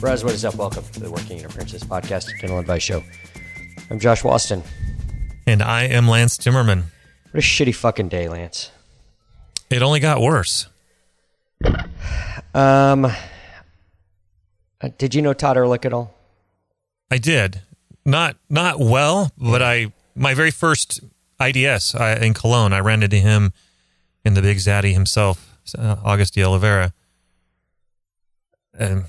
Raz, what is up? Welcome to the Working Interferences Podcast, Dental Advice Show. I'm Josh Austin. And I am Lance Timmerman. What a shitty fucking day, Lance. It only got worse. Um, uh, did you know Todd Ehrlich at all? I did. Not not well, but I my very first IDS I, in Cologne, I ran into him in the Big Zaddy himself, uh, August de Oliveira. And,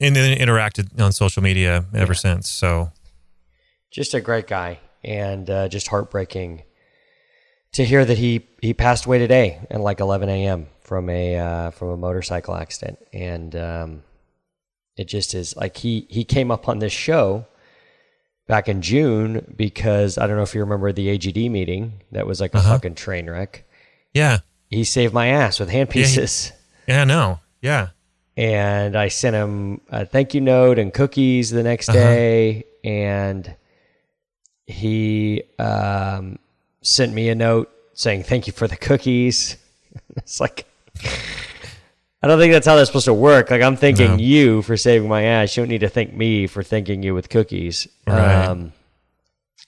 and then interacted on social media ever since. So Just a great guy, and uh, just heartbreaking to hear that he he passed away today at like 11 a.m. from a uh, from a motorcycle accident, and um, it just is like he he came up on this show back in June because I don't know if you remember the AGD meeting that was like a Uh-huh. fucking train wreck. yeah, He saved my ass with hand Yeah, he- pieces. yeah, no, yeah, and I sent him a thank you note and cookies the next Uh-huh. day, and he um, sent me a note saying thank you for the cookies. it's like I don't think that's how that's supposed to work. Like I'm thanking No. you for saving my ass. You don't need to thank me for thanking you with cookies. Right. Um,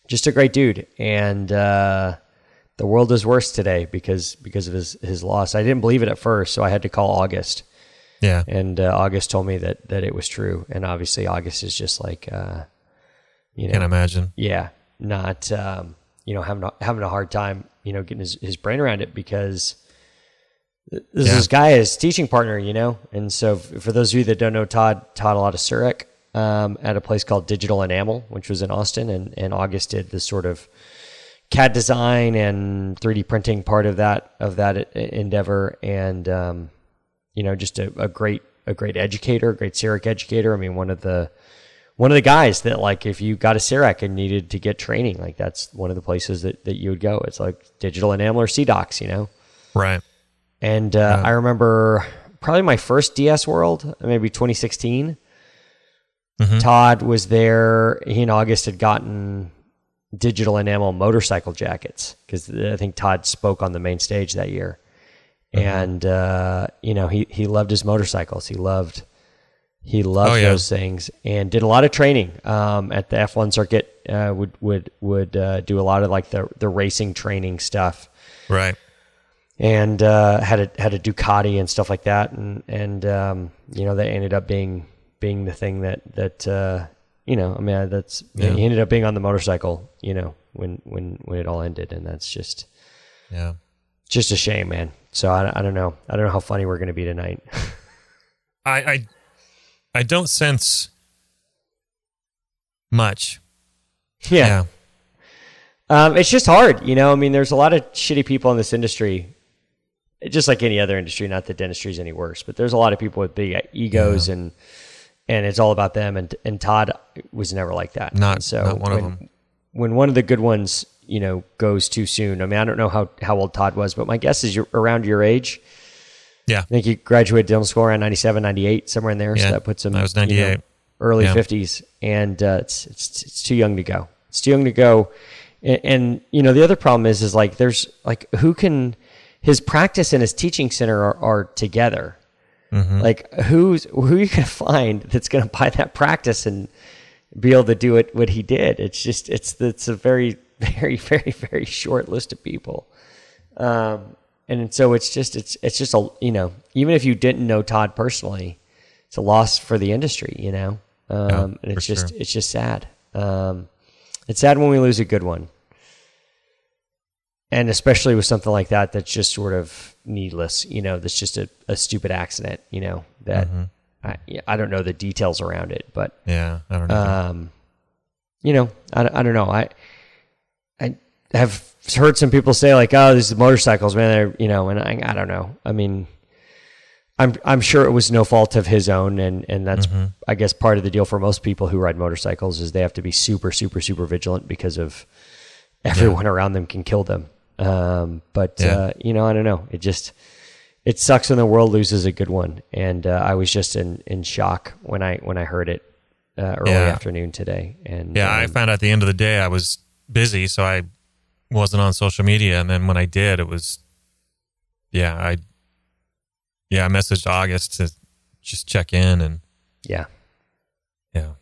just a great dude, and uh, the world is worse today because because of his his loss. I didn't believe it at first, so I had to call August yeah, and uh, August told me that that it was true. And obviously, August is just like, uh, you know, can't imagine. yeah, not um, you know having a, having a hard time, you know, getting his, his brain around it because this Yeah. this guy is teaching partner, you know. And so, f- for those of you that don't know, Todd taught a lot of CEREC um, at a place called Digital Enamel, which was in Austin, and and August did this sort of CAD design and 3D printing part of that of that endeavor, and um, you know, just a, a great a great educator, a great CEREC educator. I mean, one of the one of the guys that like if you got a CEREC and needed to get training, like that's one of the places that, that you would go. It's like digital enamel or CDOCS, you know. Right. And uh, I remember probably my first DS World, maybe 2016. Todd was there. He and August had gotten digital enamel motorcycle jackets because I think Todd spoke on the main stage that year. And uh, you know he he loved his motorcycles. He loved he loved Oh, yeah. those things and did a lot of training um, at the F1 circuit. Uh, would would would uh, do a lot of like the the racing training stuff Right. and uh, had a had a Ducati and stuff like that, and and um, you know that ended up being being the thing that that uh, you know I mean that's Yeah. he ended up being on the motorcycle, you know when when when it all ended, and that's just Yeah. Just a shame, man. So I, I don't know I don't know how funny we're gonna be tonight. I, I I don't sense much. yeah. Um, it's just hard, you know. I mean, there's a lot of shitty people in this industry, just like any other industry. Not that dentistry is any worse, but there's a lot of people with big egos and and it's all about them. And and Todd was never like that. Not- And so not one of them. When one of the good ones, you know, goes too soon. I mean, I don't know how how old Todd was, but my guess is you're around your age. Yeah. I think he graduated dental school around 97, 98, somewhere in there. Yeah, so that puts him. I was you know, 98. early Yeah. 50s, and uh, it's, it's it's too young to go. It's too young to go. And, and you know the other problem is is like there's like who can his practice and his teaching center are, are together. Like who's who you can find that's going to buy that practice and be able to do it what he did. It's just it's it's a very very very very short list of people. Um, and so it's just it's it's just a you know even if you didn't know Todd personally, it's a loss for the industry, you know. Um, and it's just sure. it's just sad. Um, it's sad when we lose a good one, and especially with something like that that's just sort of needless. You know, that's just a, a stupid accident. You know that I I don't know the details around it, but Yeah. I don't know. um, you know, I, I don't know. I I have heard some people say like, "Oh, these motorcycles, man." They're you know, and I I don't know. I mean, I'm I'm sure it was no fault of his own, and and that's I guess part of the deal for most people who ride motorcycles is they have to be super super super vigilant because of everyone around them can kill them. Um, but Yeah. uh, you know, I don't know. It just it sucks when the world loses a good one, and uh, I was just in in shock when I when I heard it uh, early Yeah. afternoon today. And Yeah, I um, found out at the end of the day I was busy, so I wasn't on social media. And then when I did, it was, yeah, I, yeah, I messaged August to just check in, and yeah. yeah,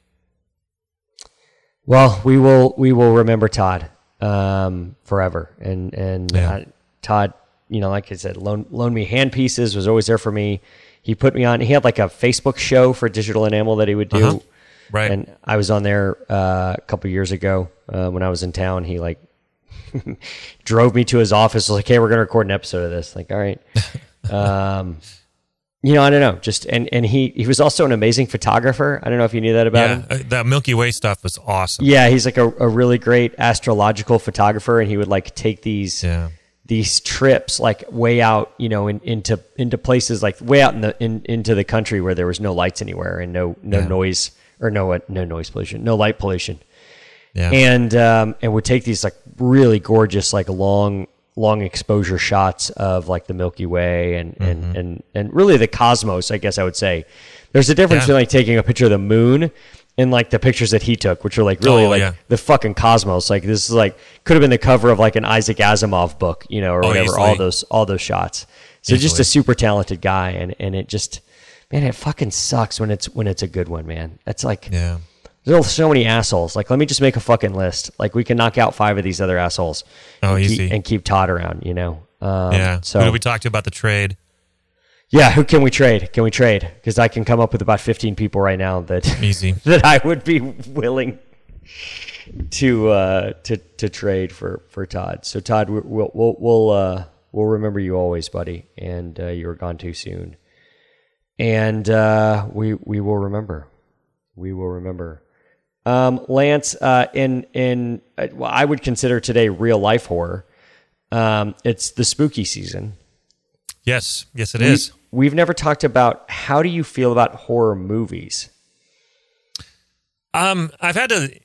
Well, we will we will remember Todd um, forever, and and Yeah. uh, Todd, you know, like I said, loan loaned me hand pieces, was always there for me. He put me on. He had like a Facebook show for digital enamel that he would do, Uh-huh. right. and I was on there uh, a couple years ago uh, when I was in town. He like drove me to his office. Was like, "Hey, we're gonna record an episode of this." Like, all right. um, you know, I don't know. Just and and he he was also an amazing photographer. I don't know if you knew that about him. yeah, uh, that Milky Way stuff was awesome. Yeah, he's like a, a really great astrological photographer, and he would like take these Yeah. these trips like way out, you know, in, into into places like way out in the in, into the country where there was no lights anywhere and no no Yeah. noise or no uh, no noise pollution, no light pollution, Yeah. and um, and would take these like really gorgeous like long long exposure shots of like the Milky Way and Mm-hmm. and and and really the cosmos. I guess I would say there's a difference Yeah. between like taking a picture of the moon. And like the pictures that he took, which are like really Oh, like yeah. the fucking cosmos. Like this is like could have been the cover of like an Isaac Asimov book, you know, or Oh, whatever. All those all those shots. So just a super talented guy, and and it just man, it fucking sucks when it's when it's a good one, man. That's like yeah. There's so many assholes. Like let me just make a fucking list. Like we can knock out five of these other assholes. Oh, and easy. Keep, and keep Todd around, you know. Um, Yeah. So Who did we talk to about the trade? yeah, who can we trade? Can we trade? Because I can come up with about 15 people right now that Easy. that I would be willing to uh, to to trade for for Todd. So Todd, we- we'll we'll we'll, uh, we'll remember you always, buddy. And uh, you were gone too soon. And uh, we we will remember. We will remember. Um, Lance, uh, in in uh, well, I would consider today real life horror. Um, it's the spooky season. Yes. Yes, it is. We, we've never talked about how do you feel about horror movies? Um, I've had to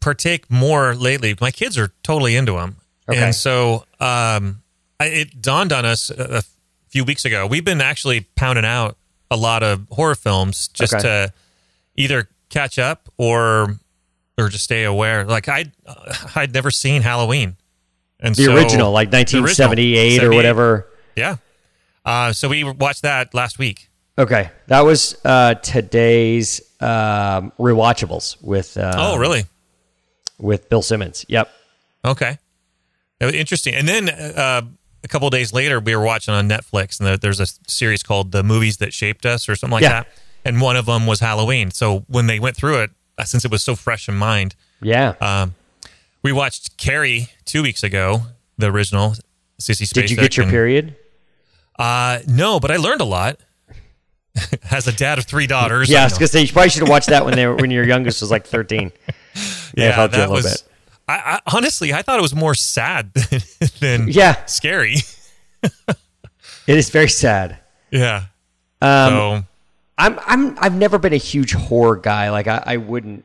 partake more lately. My kids are totally into them, Okay. and so um, I, it dawned on us a, a few weeks ago. We've been actually pounding out a lot of horror films just Okay. to either catch up or or just stay aware. Like I, I'd never seen Halloween, and The so- original, like the original, 1978 or whatever. Yeah. Uh, so we watched that last week. Okay, that was uh, today's um, rewatchables with uh, oh, really? with Bill Simmons. Yep. Okay. Interesting. And then uh, a couple of days later, we were watching on Netflix, and there- there's a series called "The Movies That Shaped Us" or something like Yeah. that. And one of them was Halloween. So when they went through it, uh, since it was so fresh in mind, Yeah. um, we watched Carrie two weeks ago, the original. Sissy Spacek. Did you get your and- period? Uh, no, but I learned a lot. As a dad of three daughters, Yeah, I I was gonna say you probably should have watched that when they were, when your youngest was like 13. Yeah, that was. bit. I, I honestly, I thought it was more sad than, than Yeah, scary. it is very sad. Yeah. Um, so I'm I'm I've never been a huge horror guy. Like I, I wouldn't.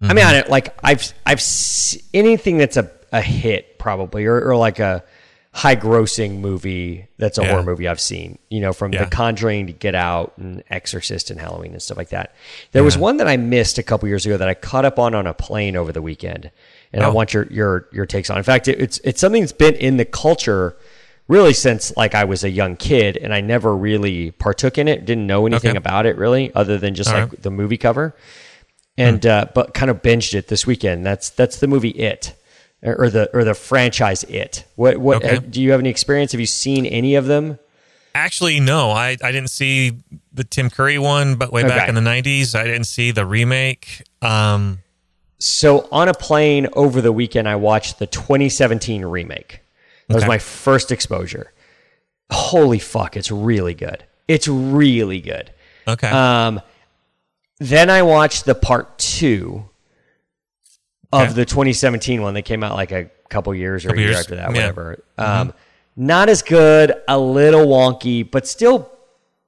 I mean, I like I've I've s- anything that's a, a hit probably or, or like a high grossing movie that's a Yeah. horror movie I've seen. You know, from Yeah. The Conjuring to Get Out and Exorcist and Halloween and stuff like that. There was one that I missed a couple years ago that I caught up on on a plane over the weekend, and I Oh. want your your your takes on. In fact, it, it's it's something that's been in the culture really since like I was a young kid, and I never really partook in it. Didn't know anything Okay. about it really, other than just All like right. the movie cover, and uh, but kind of binged it this weekend. That's that's the movie It, or the or the franchise It. What what Okay. uh, do you have any experience? Have you seen any of them? Actually, no, I, I didn't see the Tim Curry one, but way back in the '90s, I didn't see the remake. Um, So on a plane over the weekend, I watched the 2017 remake. That was my first exposure. Holy fuck, it's really good. It's really good. okay, Um, then I watched the part two of Okay. the 2017 one that came out like a couple years or Couple a year years, after that, yeah. Mm-hmm. whatever. Um, not as good, a little wonky, but still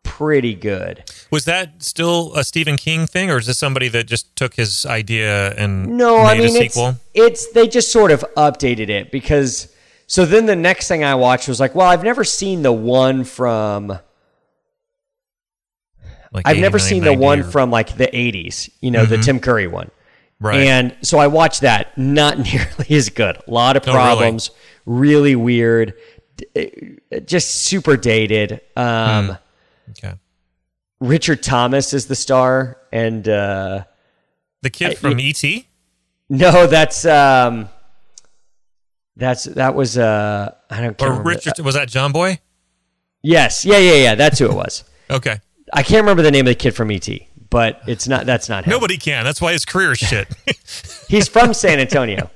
pretty good. Was that still a Stephen King thing, or is this somebody that just took his idea and No, made I mean a it's, it's they just sort of updated it because so then the next thing I watched was like, well, I've never seen the one from Like I've never 89, seen the one or- from like the 80s, you know, the Tim Curry one. Right. And so I watched that. Not nearly as good. A lot of Oh, really? problems. really? weird. uh, Just super dated. Um, okay. Richard Thomas is the star, and uh, The kid from E E.T. no, that's um, that's that was uh, I don't or care. Richard was that John Boy? Yes, yeah, yeah, yeah. That's who it was. Okay. I can't remember the name of the kid from ET, but it's not. That's not him. Nobody can. That's why his career is shit. He's from San Antonio.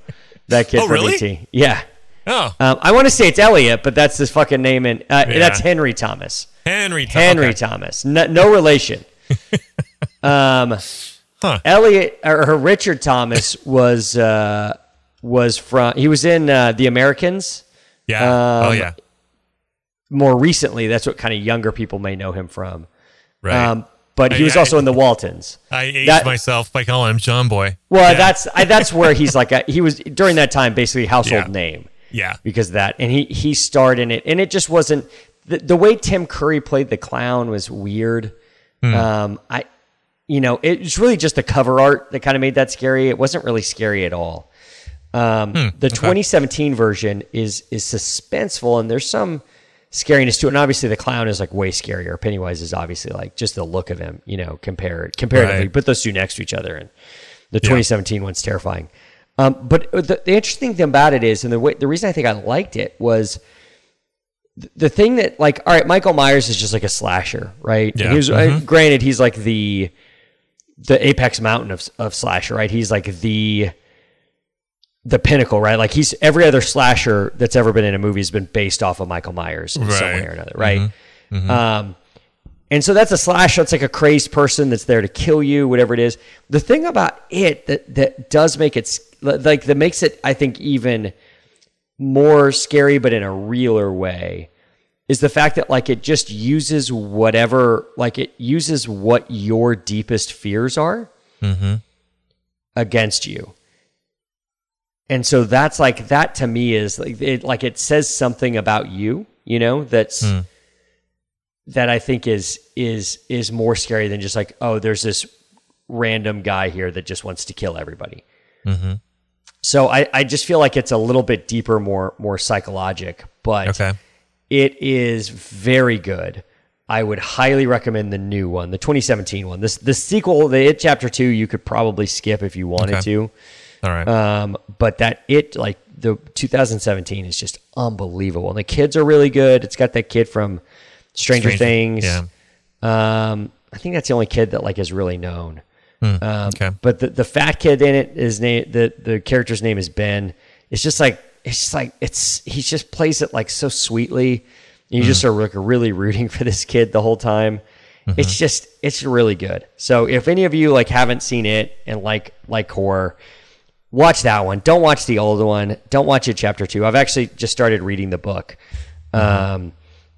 That kid Oh, from really? ET. Yeah. oh, Um, I want to say it's Elliot, but that's his fucking name, and uh, Yeah. that's Henry Thomas. Henry. Henry okay. Thomas, no, no relation. um, Huh. Elliot or, or Richard Thomas was uh, was from. He was in uh, The Americans Yeah. oh Um, yeah. more recently. That's what kind of younger people may know him from. Right. Um, but he was I- also in The Waltons. I aged that- myself by calling him John Boy. Well, Yeah. that's I, that's where he's like a, he was during that time basically household Yeah. name. Yeah. because of that. And he he starred in it, and it just wasn't the, the way Tim Curry played the clown was weird. Hmm. Um, I, you know, it was really just the cover art that kind of made that scary. It wasn't really scary at all. Um, Hmm. the 2017 version is is suspenseful, and there's some scariness to it. And obviously, the clown is like way scarier. Pennywise is obviously like just the look of him, you know, compared comparatively. Right. Put those two next to each other, and the 2017 one's terrifying. Um, but the, the interesting thing about it is, and the way, the reason I think I liked it was th- the thing that, like, all right, Michael Myers is just like a slasher, right? Yeah. He was, uh, granted, he's like the the apex mountain of of slasher, right? He's like the the pinnacle, right? Like he's every other slasher that's ever been in a movie has been based off of Michael Myers in some way or another, right? Mm-hmm. Mm-hmm. Um, and so that's a slasher. It's like a crazed person that's there to kill you, whatever it is. The thing about it that that does make it like that makes it, I think, even more scary, but in a realer way, is the fact that like it just uses whatever, like it uses what your deepest fears are mm-hmm. against you. And so that's like that to me is like it like it says something about you, you know, that's hmm. that I think is is is more scary than just like, oh, there's this random guy here that just wants to kill everybody. Mm-hmm. So I, I just feel like it's a little bit deeper, more more psychologic, but Okay. it is very good. I would highly recommend the new one, the 2017 one. This the sequel, the It Chapter Two, you could probably skip if you wanted Okay. to. All right. Um, but that it like the 2017 is just unbelievable, and the kids are really good. It's got that kid from Stranger, Stranger- Things. yeah. Um, I think that's the only kid that like is really known. Um, okay. But the, the fat kid in it is name, the the character's name is Ben. It's just like it's just like it's he just plays it like so sweetly. And you just are like really rooting for this kid the whole time. It's just it's really good. So if any of you like haven't seen it and like like horror, watch that one. Don't watch the old one. Don't watch it chapter two. I've actually just started reading the book. Um,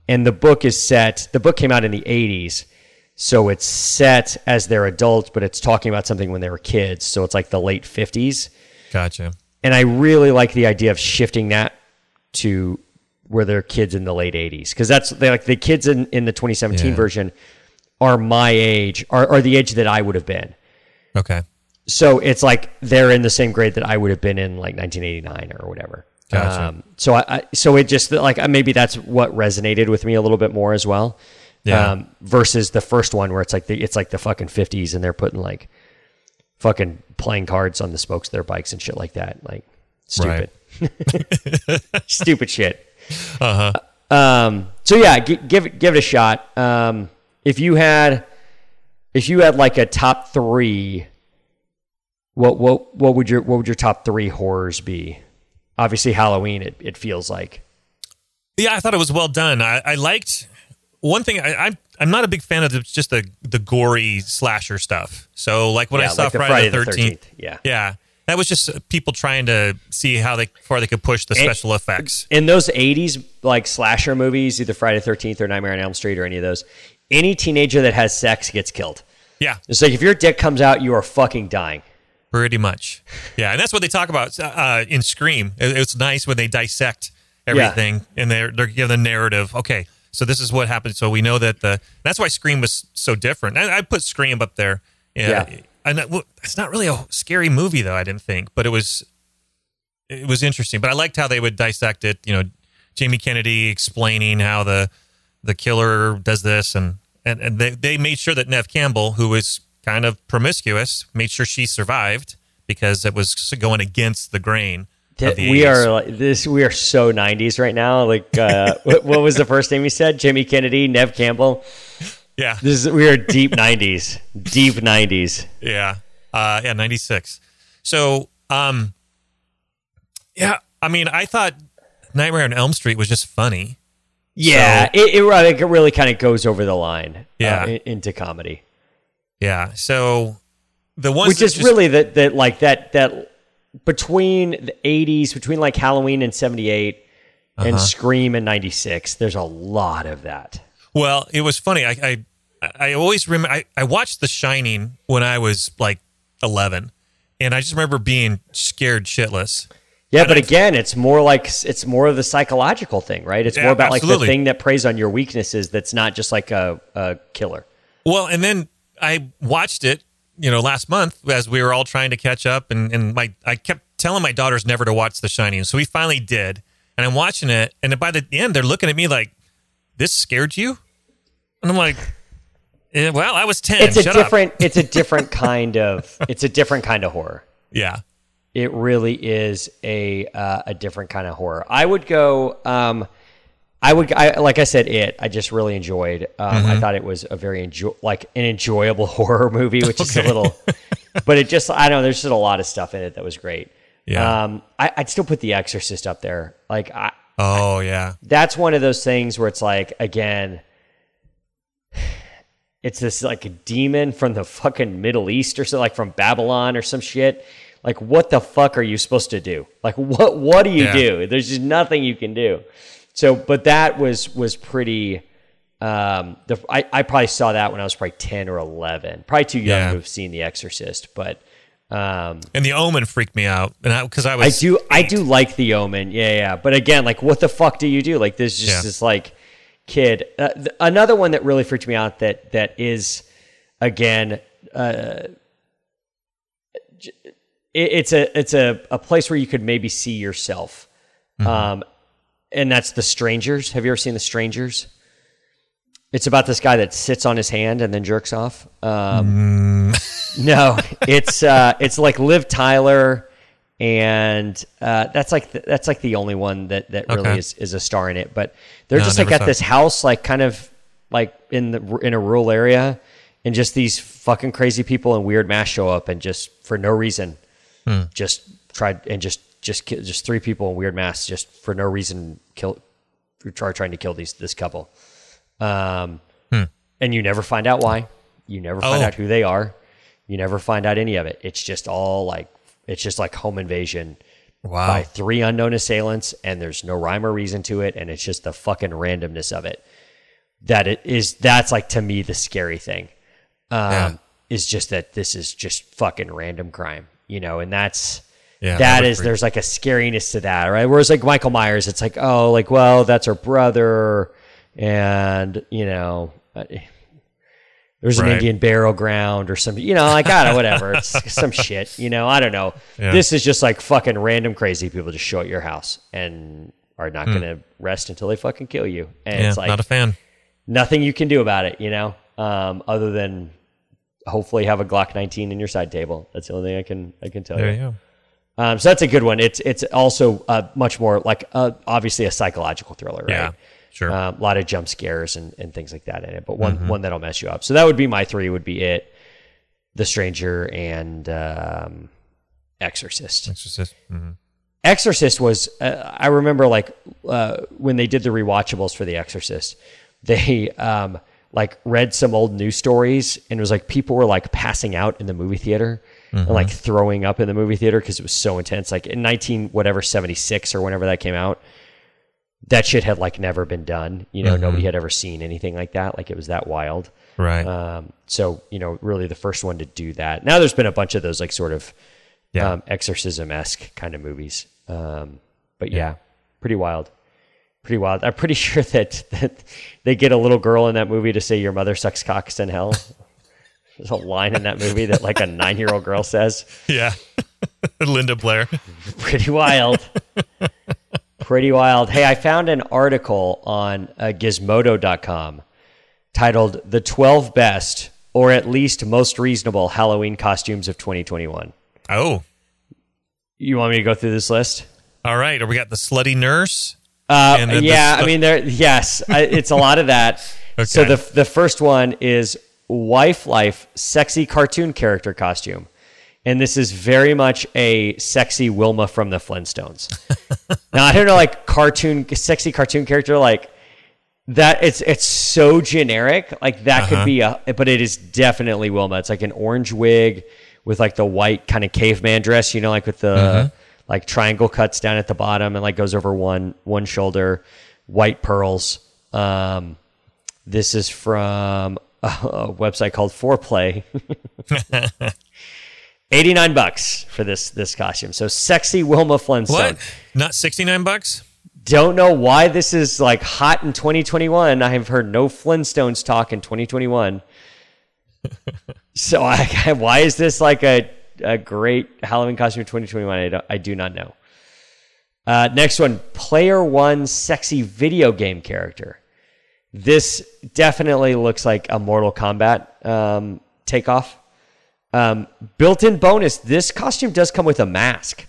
and the book is set, the book came out in the 80s. So it's set as they're adults, but it's talking about something when they were kids. So it's like the late 50s. Gotcha. And I really like the idea of shifting that to where they're kids in the late 80s. Because that's they like the kids in, in the 2017 Yeah. version are my age, are, are the age that I would have been Okay. So it's like they're in the same grade that I would have been in like 1989 or whatever. Gotcha. Um, so I, I so it just like maybe that's what resonated with me a little bit more as well. Yeah. Um, versus the first one where it's like the it's like the fucking 50s and they're putting like fucking playing cards on the spokes of their bikes and shit like that. Like stupid, stupid shit. Uh huh. Um, so yeah, g- give it give it a shot. Um, if you had if you had like a top three, what what what would your what would your top three horrors be? Obviously, Halloween. It it feels like Yeah, I thought it was well done. I, I liked one thing. I, I'm I'm not a big fan of the, just the the gory slasher stuff. So like when Yeah, I saw like the Friday, Friday the Thirteenth, yeah. yeah, that was just uh, people trying to see how they far they could push the special effects. in those '80s like slasher movies, either Friday the Thirteenth or Nightmare on Elm Street or any of those. any teenager that has sex gets killed. Yeah, It's like if your dick comes out, you are fucking dying. Pretty much. Yeah, and that's what they talk about uh, in Scream. It- It's nice when they dissect everything and they're they're giving the narrative. Okay, so this is what happened. So we know that the that's why Scream was so different. I, I put Scream up there. Yeah. and well, it's not really a scary movie though. I didn't think, but it was it was interesting. But I liked how they would dissect it. You know, Jamie Kennedy explaining how the the killer does this, and and, and they they made sure that Neve Campbell, who was kind of promiscuous, made sure she survived because it was going against the grain. The we 80s. are like this. We are so '90s right now. Like, uh, what, what was the first name you said? Jimmy Kennedy, Neve Campbell. yeah This is we are deep '90s, deep '90s. Yeah. Uh, yeah, 96. So, um, yeah, I mean, I thought Nightmare on Elm Street was just funny. Yeah, So- it, it, really- it really kind of goes over the line. Yeah. uh, into comedy, Yeah. So the ones which is just- really that that like that that between the '80s, between like Halloween and '78 Uh-huh. and Scream in '96. There's a lot of that. well, it was funny. I, I, I always remember, I, I watched The Shining when I was like 11 and I just remember being scared shitless. Yeah, but again, it's more like it's more of the psychological thing, right? It's Yeah, more about like the thing that preys on your weaknesses. That's not just like a, a killer. Well, and then I watched it, you know, last month as we were all trying to catch up, and and my I kept telling my daughters never to watch The Shining, so we finally did, and I'm watching it, and by the end they're looking at me like, "This scared you?" And I'm like, eh, "Well, I was ten. It's a Shut up." different. It's a different kind of. It's a different kind of horror. Yeah, It really is a uh, a different kind of horror. I would go. Um, I would. I like I said. It. I just really enjoyed. Um, Mm-hmm. I thought it was a very enjoy like an enjoyable horror movie, which is a little. but it just. I don't know. There's just a lot of stuff in it that was great. Yeah. Um, I, I'd still put The Exorcist up there. Like I, oh yeah, that's one of those things where it's like again it's this like a demon from the fucking middle east or so like from babylon or some shit like what the fuck are you supposed to do like what what do you Yeah. do there's just nothing you can do so but that was was pretty um the i, I probably saw that when i was probably 10 or 11 probably too young Yeah. to have seen the exorcist but um and The Omen freaked me out, and I, because I, was I do I do like the Omen. Yeah, yeah. But again, like what the fuck do you do? Like this is just Yeah. this like kid. Uh, th- another one that really freaked me out that that is again uh it, it's a it's a, a place where you could maybe see yourself. Um and that's The Strangers. Have you ever seen The Strangers? It's about this guy that sits on his hand and then jerks off. Um, no, it's uh, it's like Liv Tyler, and uh, that's like the, that's like the only one that that really Okay. is, is a star in it. But they're No, just like at this house, like kind of like in the in a rural area, and just these fucking crazy people in weird masks show up and just for no reason, Hmm. just tried and just just just three people in weird masks just for no reason kill try trying to kill these this couple. Um, and you never find out why. You never find Hmm. Oh. out who they are. You never find out any of it. It's just all like it's just like home invasion wow. by three unknown assailants, and there's no rhyme or reason to it, and it's just the fucking randomness of it. That it is that's like to me the scary thing. Um, Yeah. is just that this is just fucking random crime, you know, and that's Yeah, that is there's like a scariness to that, right? Whereas like Michael Myers, it's like, oh, like well, that's her brother, and you know, uh, there's an Right. Indian burial ground or something, you know, like I don't know, whatever, it's some shit, you know, I don't know. Yeah. This is just like fucking random crazy people just show at your house and are not going to rest until they fucking kill you, and yeah, it's like not a fan. nothing you can do about it, you know, um, other than hopefully have a Glock 19 in your side table. That's the only thing I can I can tell There you. you. Um, so that's a good one. It's it's also uh, much more like uh, obviously a psychological thriller, right? Yeah, sure. Um, a lot of jump scares and, and things like that in it, but one Mm-hmm. one that'll mess you up. So that would be my three. Would be it, The Stranger, and um, Exorcist. Exorcist. Mhm. Exorcist was uh, I remember like uh, when they did the rewatchables for The Exorcist, they um, like read some old news stories and it was like people were like passing out in the movie theater and like throwing up in the movie theater because it was so intense. Like in nineteen whatever seventy six or whenever that came out, that shit had like never been done. You know, Mm-hmm. nobody had ever seen anything like that. Like it was that wild. Right. Um, so you know, really the first one to do that. Now there's been a bunch of those like sort of Yeah. um, exorcism esque kind of movies. Um, but yeah. pretty wild. Pretty wild. I'm pretty sure that, that they get a little girl in that movie to say your mother sucks cocks in hell. There's a line in that movie that like a nine year old girl says. yeah. Linda Blair. Pretty wild. Pretty wild. Hey, I found an article on uh, gizmodo.com titled The 12 Best or at least Most Reasonable Halloween Costumes of 2021. Oh. You want me to go through this list? All right. We got the slutty nurse. Uh, then the yeah, I mean, there. Yes, I, it's a lot of that. So the the first one is wife life sexy cartoon character costume, and this is very much a sexy Wilma from the Flintstones. now I don't know, like cartoon, sexy cartoon character, like that. It's it's so generic, like that Uh-huh. could be a, but it is definitely Wilma. It's like an orange wig with like the white kind of caveman dress, you know, like with the Mm-hmm. like triangle cuts down at the bottom and like goes over one one shoulder, white pearls. Um, this is from a, a website called Foreplay. 89 bucks for this this costume. So sexy Wilma Flintstone. What? Not 69 bucks? Don't know why this is like hot in 2021. I have heard no Flintstones talk in 2021. so I, why is this like a, a great Halloween costume in 2021? I, don't, I do not know. Uh, next one, player one sexy video game character. This definitely looks like a Mortal Kombat um, takeoff. Um, built-in bonus: this costume does come with a mask,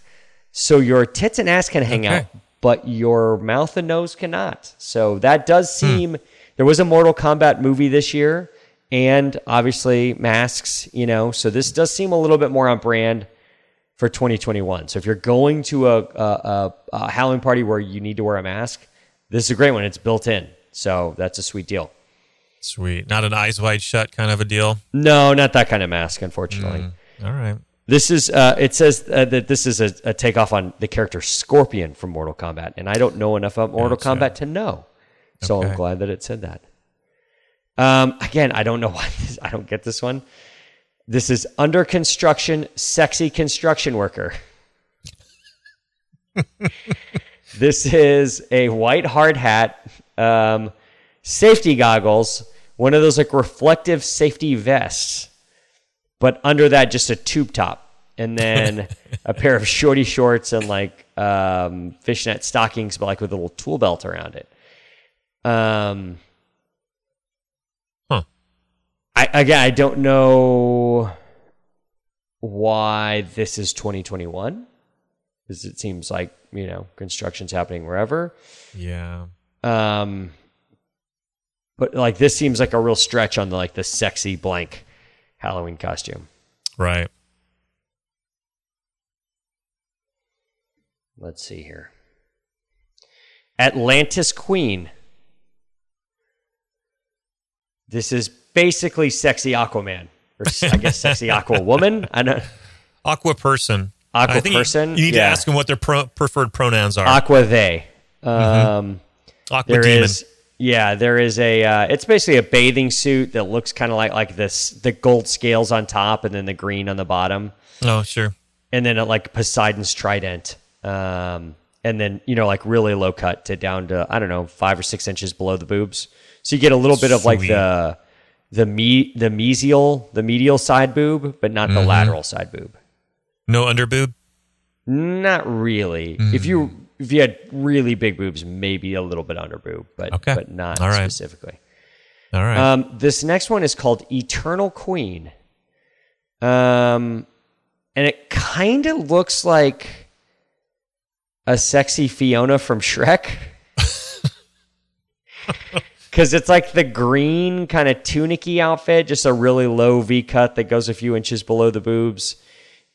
so your tits and ass can hang Okay. out, but your mouth and nose cannot. So that does seem. There was a Mortal Kombat movie this year, and obviously masks. You know, so this does seem a little bit more on brand for 2021. So if you're going to a, a, a, a Halloween party where you need to wear a mask, this is a great one. It's built in, so that's a sweet deal. Sweet. Not an eyes wide shut kind of a deal. No, not that kind of mask, unfortunately. All right. This is uh, it says uh, that this is a, a takeoff on the character Scorpion from Mortal Kombat, and I don't know enough about Mortal Gotcha. Kombat to know. So I'm glad that it said that. Um, again, I don't know why this, I don't get this one. This is under construction, sexy construction worker. this is a white hard hat, um, safety goggles, one of those like reflective safety vests but under that just a tube top and then a pair of shorty shorts and like um, fishnet stockings but like with a little tool belt around it um Huh. I, again i don't know why this is 2021 because it seems like you know construction's happening wherever Yeah. Um but like this seems like a real stretch on the like the sexy blank halloween costume Right. Let's see here. Atlantis Queen. This is basically sexy Aquaman, or I guess sexy Aqua Woman. I don't. Aqua person. Aqua I you- person? You, need Yeah. to ask them what their pro- preferred pronouns are. Aqua they. Um, Aqua there demon. is- yeah, there is a. Uh, it's basically a bathing suit that looks kind of like like this the gold scales on top and then the green on the bottom. Oh, sure. and then like Poseidon's trident, um, and then you know like really low cut to down to I don't know five or six inches below the boobs, so you get a little bit of like the the me the mesial the medial side boob, but not Mm-hmm. the lateral side boob. No underboob. Not really. If you if you had really big boobs, maybe a little bit under boob, but Okay. but not All right. specifically. All right. Um, this next one is called Eternal Queen. Um, and it kind of looks like a sexy Fiona from Shrek. Because it's like the green kind of tunicky outfit, just a really low V cut that goes a few inches below the boobs,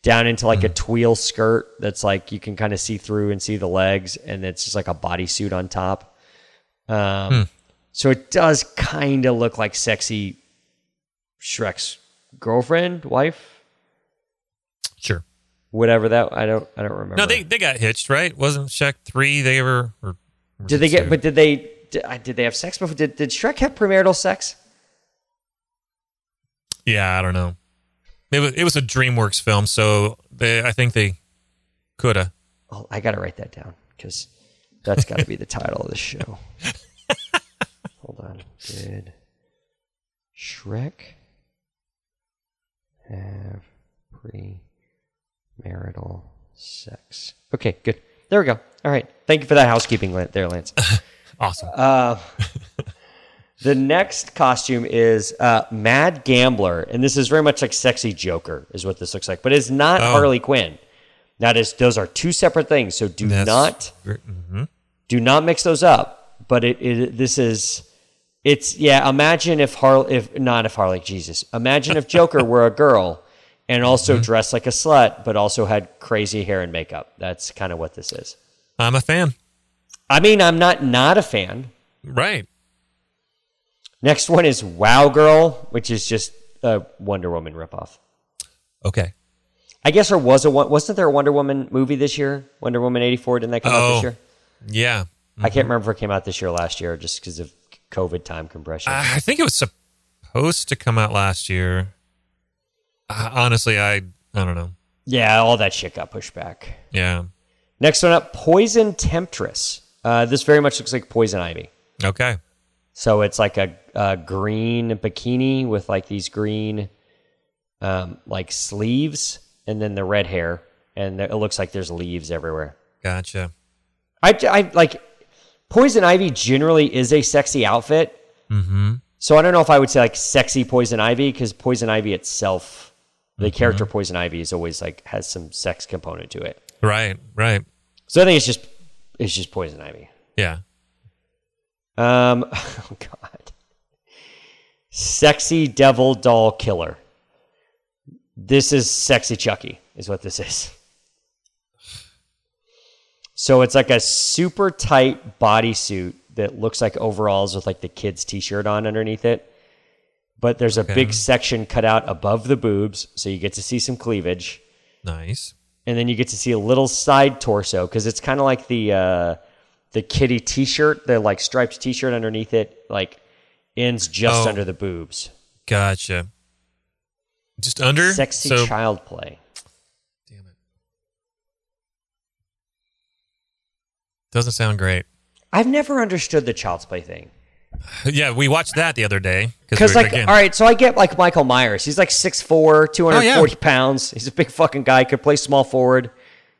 down into like a tweel skirt that's like you can kind of see through and see the legs, and it's just like a bodysuit on top. Um, So it does kind of look like sexy Shrek's girlfriend, wife, sure. whatever that. I don't. I don't remember. No, they they got hitched, right? Wasn't Shrek three? They ever or Did they get? soon? But did they? Did, did they have sex before? Did, did Shrek have premarital sex? Yeah, I don't know. It was it was a DreamWorks film, so they I think they coulda. Oh, I got to write that down because that's got to be the title of the show. Hold on. Did Shrek have premarital sex? Okay, good. There we go. All right. Thank you for that housekeeping there, Lance. Awesome. Uh, The next costume is uh, Mad Gambler, and this is very much like Sexy Joker, is what this looks like, but it's not Oh. Harley Quinn. That is, those are two separate things. So do That's- not Mhm. do not mix those up. But it, it this is it's yeah. Imagine if Harley, if not if Harley, Jesus. Imagine if Joker were a girl and also dressed like a slut, but also had crazy hair and makeup. That's kind of what this is. I'm a fan. I mean, I'm not not a fan. Right. Next one is Wow Girl, which is just a Wonder Woman ripoff. Okay. I guess there was a wasn't there a Wonder Woman movie this year? Wonder Woman eighty four. Didn't that come out Oh. this year? Yeah. I can't remember if it came out this year or last year, just because of COVID time compression. I I think it was supposed to come out last year. Uh, honestly, I I don't know. yeah, all that shit got pushed back. Yeah. Next one up, Poison Temptress. Uh, this very much looks like Poison Ivy. Okay. So it's like a, a green bikini with like these green, um, like sleeves, and then the red hair, and it looks like there's leaves everywhere. Gotcha. I, I like Poison Ivy generally is a sexy outfit. Mm-hmm. So I don't know if I would say like sexy Poison Ivy because Poison Ivy itself, the character Poison Ivy is always like has some sex component to it. Right. Right. So I think it's just it's just Poison Ivy. Yeah. Um, oh God, sexy devil doll killer. This is sexy Chucky, is what this is. So it's like a super tight bodysuit that looks like overalls with like the kid's t-shirt on underneath it. But there's a Okay. big section cut out above the boobs, so you get to see some cleavage. Nice. and then you get to see a little side torso because it's kind of like the uh, the kitty T-shirt, the like striped T-shirt underneath it, like ends just Oh. under the boobs. Gotcha. Just under. Sexy so, child play. Damn it. Doesn't sound great. I've never understood the child's play thing Yeah, we watched that the other day because, we- like, again, all right, so I get like Michael Myers. He's like 6'4", 240 Oh, pounds. He's a big fucking guy. Could play small forward.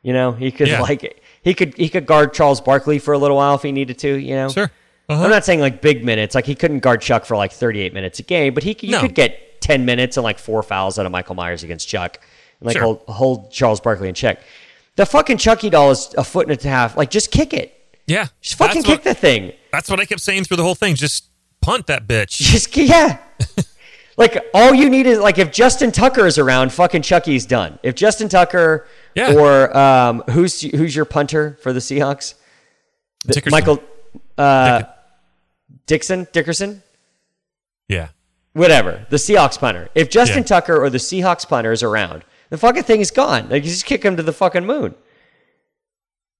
You know, he could Yeah. like he could he could guard Charles Barkley for a little while if he needed to. You know, Sure. Uh-huh. I'm not saying like big minutes. Like he couldn't guard Chuck for like 38 minutes a game, but he could, you No. could get 10 minutes and like four fouls out of Michael Myers against Chuck, and like Sure. hold, hold Charles Barkley in check. The fucking Chucky doll is a foot and a half. Like just kick it. Yeah. Just fucking kick what, the thing. That's what I kept saying through the whole thing. Just punt that bitch. Just yeah. like all you need is like if Justin Tucker is around, fucking Chucky's done. If Justin Tucker Yeah. or um, who's who's your punter for the Seahawks? The- Michael uh, Dickson Dickerson. Yeah. whatever, the Seahawks punter. If Justin Yeah. Tucker or the Seahawks punter is around, the fucking thing is gone. Like you just kick him to the fucking moon.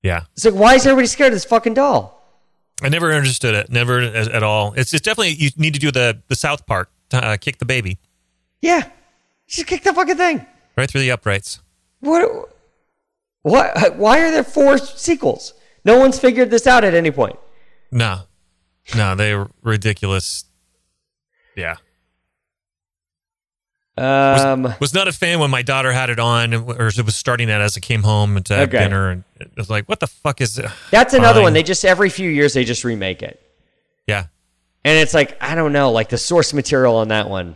Yeah. It's like why is everybody scared of this fucking doll? I never understood it. Never at, at all. It's, it's definitely, you need to do the, the South Park, uh, kick the baby Yeah, just kick the fucking thing. right through the uprights. What? What? Why are there four sequels? No one's figured this out at any point. No. No, they're ridiculous. Yeah. Um, Was not a fan when my daughter had it on, or it was starting that as I came home to have Okay. dinner, and it was like, "What the fuck is?" It? that's another Fine. one. They just every few years they just remake it, Yeah, and it's like I don't know, like the source material on that one.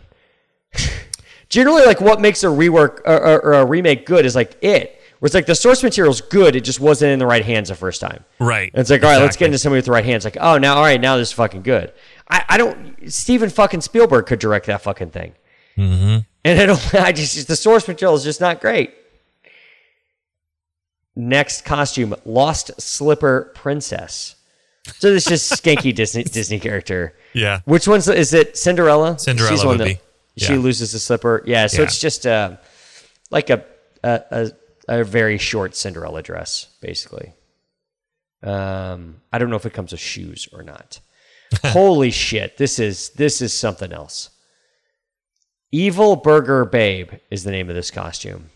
Generally, like what makes a rework or, or, or a remake good is like it. Where it's like the source material's good, it just wasn't in the right hands the first time. right. And it's like, all right, let's get Exactly. into somebody with the right hands. Like, oh, now, all right, now this is fucking good. I, I don't. Steven fucking Spielberg could direct that fucking thing. Mm-hmm. And I don't. I just the source material is just not great. Next costume: Lost Slipper Princess. So this is just skanky Disney Disney character. Yeah. Which one's is it? Cinderella. Cinderella She's one that- be. She loses the slipper. Yeah. So Yeah. it's just uh, like a, a a a very short Cinderella dress, basically. Um, I don't know if it comes with shoes or not. Holy shit! This is this is something else. Evil Burger Babe is the name of this costume.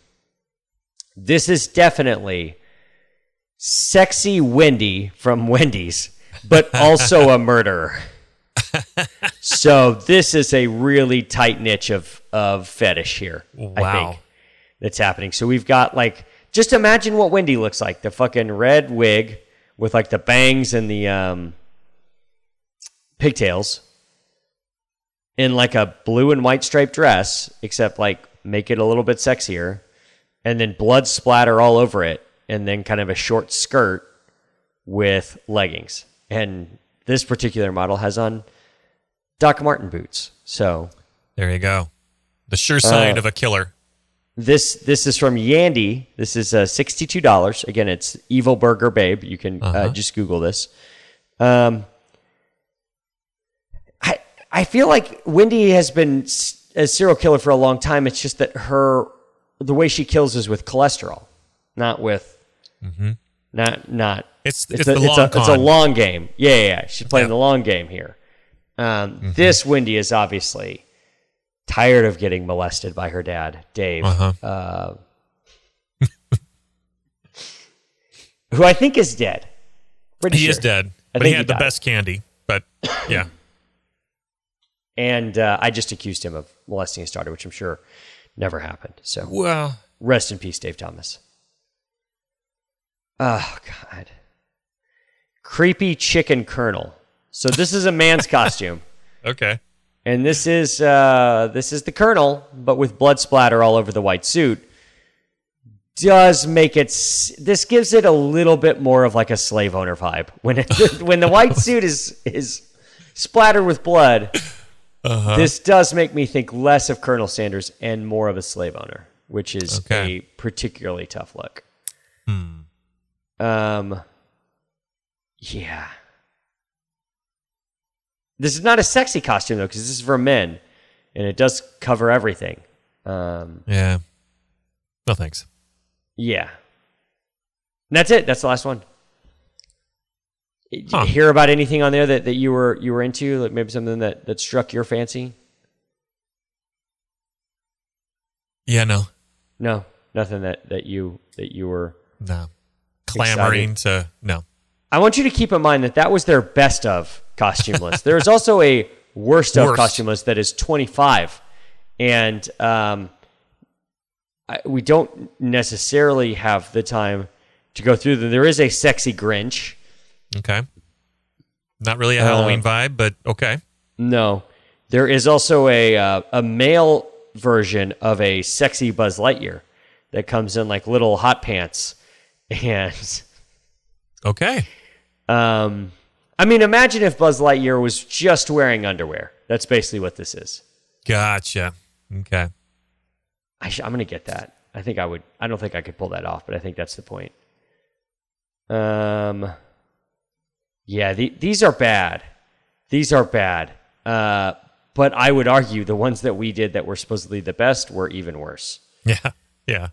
This is definitely sexy Wendy from Wendy's, but also a murderer. so this is a really tight niche of of fetish here. I Wow. think that's happening. So we've got like just imagine what Wendy looks like. The fucking red wig with like the bangs and the um pigtails in like a blue and white striped dress, except like make it a little bit sexier, and then blood splatter all over it, and then kind of a short skirt with leggings. And this particular model has on Doc Martin boots. So There you go. The sure sign Uh, of a killer. This this is from Yandy. This is uh, sixty two dollars. Again, it's Evil Burger Babe. You can uh Uh-huh. just Google this. Um, I I feel like Wendy has been a serial killer for a long time. It's just that her the way she kills is with cholesterol, not with mm-hmm. not not. It's It's, it's, a, it's, long a, it's a long game. Yeah, yeah, yeah. She's playing Yeah. the long game here. Um, Mm-hmm. This Wendy is obviously tired of getting molested by her dad, Dave. Uh-huh. Uh, who I think is dead. Pretty He sure. is dead, I but he he had the died. best candy. But yeah, And uh, I just accused him of molesting his daughter, which I'm sure never happened. So well, rest in peace, Dave Thomas. Oh God. Creepy chicken colonel. So this is a man's costume. okay. And this is uh, this is the colonel, but with blood splatter all over the white suit. Does make it. This gives it a little bit more of like a slave owner vibe when it, when the white suit is is splattered with blood. This does make me think less of Colonel Sanders and more of a slave owner, which is Okay. a particularly tough look. Hmm. Um. Yeah. This is not a sexy costume though, because this is for men, and it does cover everything. Um, Yeah. No thanks. yeah. And that's it. That's the last one. Did you hear about anything on there that, that you were you were into? Like maybe something that, that struck your fancy? Yeah. No. No, nothing that, that you that you were. No. Clamoring to no. I want you to keep in mind that that was their best of costume list. There is also a worst of Worst. costume list that is 25. And um, I, we don't necessarily have the time to go through them. There is a sexy Grinch. Okay. Not really a Uh, Halloween vibe, but okay. No. There is also a, uh, a male version of a sexy Buzz Lightyear that comes in like little hot pants. And Okay. Um, I mean, imagine if Buzz Lightyear was just wearing underwear. That's basically what this is. Gotcha. Okay. I sh- I'm going to get that. I think I would. I don't think I could pull that off, but I think that's the point. Um, yeah, the, these are bad. These are bad. Uh, but I would argue the ones that we did that were supposedly the best were even worse. Yeah. Yeah.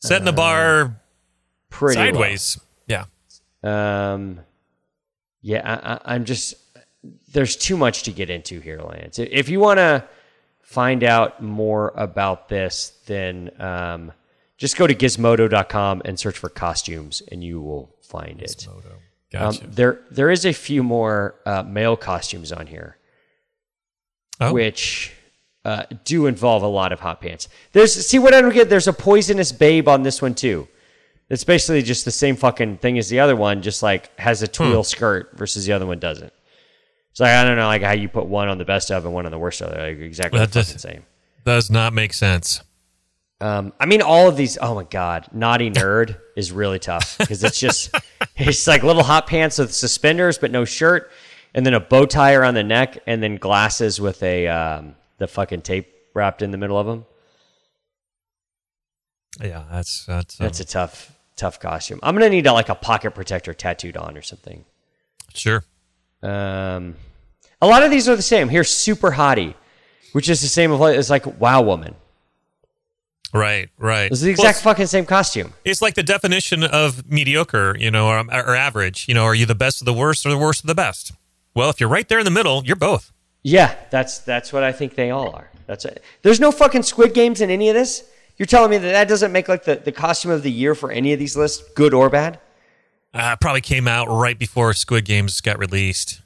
Setting the bar Pretty low. sideways. Yeah. Um, yeah, I, I, I'm just there's too much to get into here, Lance. If you want to find out more about this, then um, just go to Gizmodo.com and search for costumes, and you will find it. Um, there, there is a few more uh, male costumes on here, oh, which uh, do involve a lot of hot pants. There's see what I don't get. There's a poisonous babe on this one too. It's basically just the same fucking thing as the other one, just like has a twill skirt versus the other one doesn't. It's like I don't know, like how you put one on the best of and one on the worst of. They're like exactly That the does- same. does not make sense. Um, I mean, all of these. Oh my god, naughty nerd is really tough because it's just it's like little hot pants with suspenders but no shirt, and then a bow tie around the neck, and then glasses with a um, the fucking tape wrapped in the middle of them. Yeah, that's that's, um, That's a tough tough costume. I'm gonna need a, like a pocket protector tattooed on or something. sure. Um, a lot of these are the same. Here's super hottie, which is the same as like Wow Woman. Right, right. It's the exact it's- fucking same costume. it's like the definition of mediocre, you know, or, or average. You know, are you the best of the worst or the worst of the best? Well, if you're right there in the middle, you're both. Yeah, that's that's what I think they all are. That's it. There's no fucking Squid Games in any of this. You're telling me that that doesn't make like the, the costume of the year for any of these lists, good or bad? Uh, probably came out right before Squid Games got released.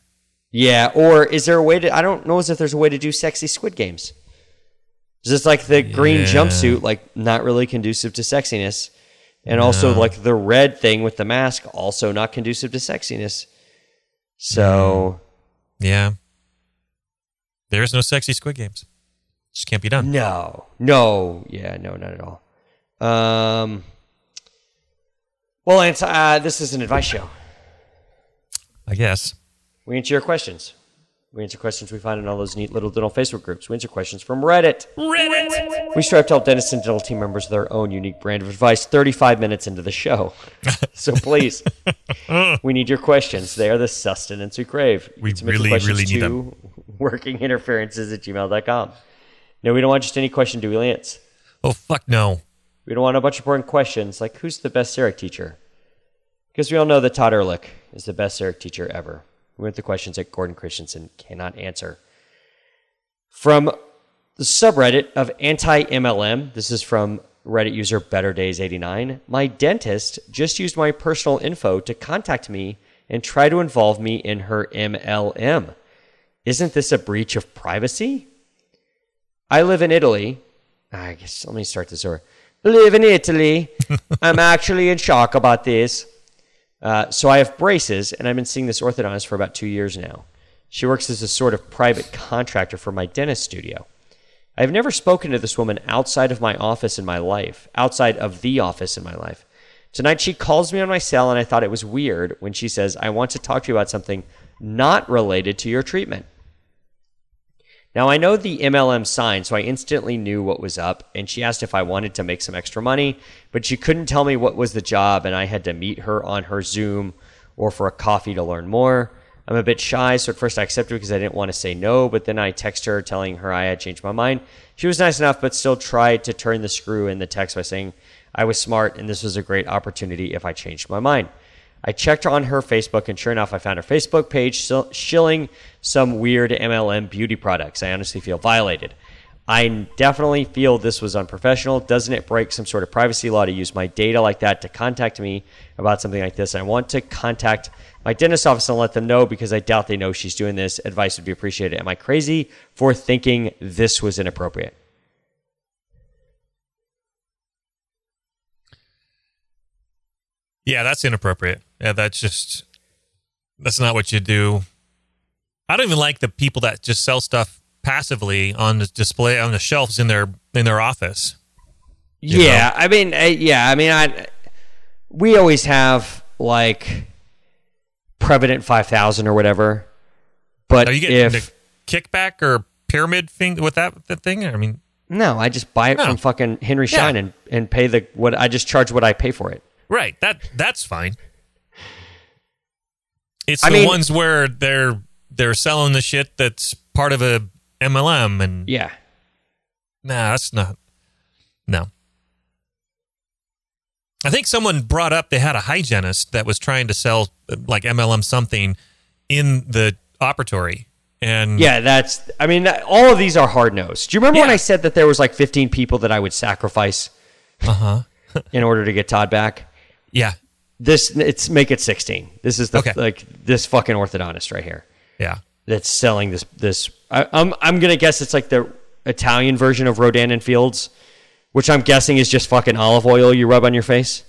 Yeah, or is there a way to? I don't know as if there's a way to do sexy Squid Games. Is this like the green Yeah. jumpsuit, like not really conducive to sexiness, and also like the red thing with the mask, also not conducive to sexiness. So Yeah. There's no sexy Squid Games. Just can't be done. no, no, yeah, no, not at all. Um. Well, Lance, uh, this is an advice show. I guess. We answer your questions. We answer questions we find in all those neat little dental Facebook groups. We answer questions from Reddit. Reddit. We strive to help dentists and dental team members with their own unique brand of advice 35 minutes into the show. so please, we need your questions. They are the sustenance we crave. You We can really, really need to workinginterferences at gmail.com. No, we don't want just any question, do we, Lance? Oh fuck no. We don't want a bunch of boring questions like who's the best CEREC teacher? Because we all know that Todd Ehrlich is the best CEREC teacher ever. We want the questions that Gordon Christensen cannot answer. From the subreddit of anti MLM, this is from Reddit user Better Days 89. My dentist just used my personal info to contact me and try to involve me in her MLM. Isn't this a breach of privacy? I live in Italy. I guess let me start this over. I Live in Italy. I'm actually in shock about this. Uh, so I have braces, and I've been seeing this orthodontist for about two years now. She works as a sort of private contractor for my dentist studio. I've never spoken to this woman outside of my office in my life, outside of the office in my life. Tonight she calls me on my cell, and I thought it was weird when she says, I want to talk to you about something not related to your treatment. Now, I know the MLM sign, so I instantly knew what was up, and she asked if I wanted to make some extra money, but she couldn't tell me what was the job, and I had to meet her on her Zoom or for a coffee to learn more. I'm a bit shy, so at first I accepted because I didn't want to say no, but then I texted her telling her I had changed my mind. She was nice enough, but still tried to turn the screw in the text by saying I was smart and this was a great opportunity if I changed my mind. I checked on her Facebook, and sure enough, I found her Facebook page shilling some weird MLM beauty products. I honestly feel violated. I definitely feel this was unprofessional. Doesn't it break some sort of privacy law to use my data like that to contact me about something like this? I want to contact my dentist office and let them know because I doubt they know she's doing this. Advice would be appreciated. Am I crazy for thinking this was inappropriate? Yeah, that's inappropriate. Yeah, that's just that's not what you do. I don't even like the people that just sell stuff passively on the display on the shelves in their in their office. Yeah, I mean, uh, yeah, I mean, I we always have like Prevident Five Thousand or whatever, but Are you getting if the kickback or pyramid thing with that, that thing? I mean, no, I just buy it No. from fucking Henry Yeah. Schein and, and pay the what I just charge what I pay for it. Right? That that's fine. It's I the mean- ones where they're they're selling the shit that's part of a MLM, and Yeah, Nah, that's not. No. I think someone brought up they had a hygienist that was trying to sell like MLM something in the operatory. And yeah, that's. I mean, all of these are hard nosed. Do you remember when I said that there was like 15 people that I would sacrifice uh-huh. in order to get Todd back? Yeah. This it's make it 16. This is the Okay. like this fucking orthodontist right here. Yeah. that's selling this this I, I'm I'm gonna guess it's like the Italian version of Rodan and Fields, which I'm guessing is just fucking olive oil you rub on your face.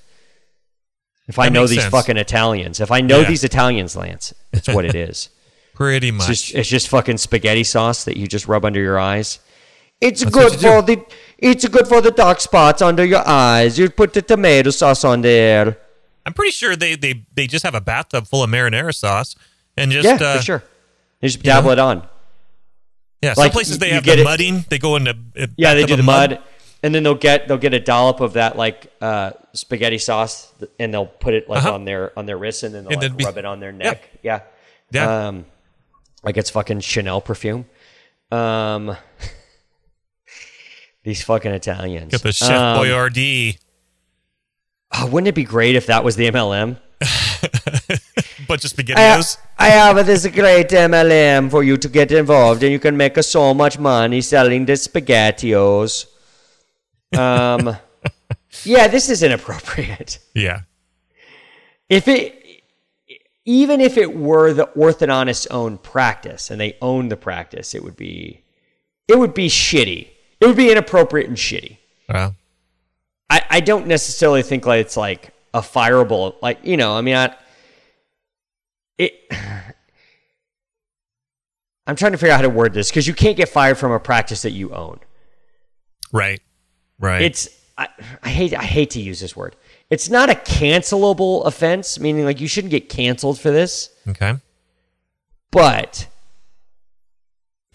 If I That know these sense. fucking Italians, if I know Yeah. these Italians, Lance, it's what it is. Pretty It's much. just it's just fucking spaghetti sauce that you just rub under your eyes. It's That's good for the it's good for the dark spots under your eyes. You put the tomato sauce on there. I'm pretty sure they, they, they just have a bathtub full of marinara sauce and just yeah, uh, for sure. You just dabble know? it on. Yeah, some Like, places they have the it- mudding. They go into uh, Yeah, they do the mud, and then they'll get they'll get a dollop of that like uh, spaghetti sauce, and they'll put it like Uh-huh. on their on their wrist, and then they'll And like, be- rub it on their neck. Yeah, Yeah. Um, like it's fucking Chanel perfume. Um, These fucking Italians. Get the Chef Um, Boyardee. oh, wouldn't it be great if that was the MLM? bunch of I. I have this great MLM for you to get involved, and you can make so much money selling the spaghettios. Um, yeah, this is inappropriate. yeah. If it, even if it were the orthodontist's own practice and they own the practice, it would be, it would be shitty. It would be inappropriate and shitty. Well, I, I don't necessarily think like it's like a fireable like you know I mean I it I'm trying to figure out how to word this because you can't get fired from a practice that you own. right. Right. It's I, I hate I hate to use this word. It's not a cancelable offense, meaning like you shouldn't get canceled for this. okay. But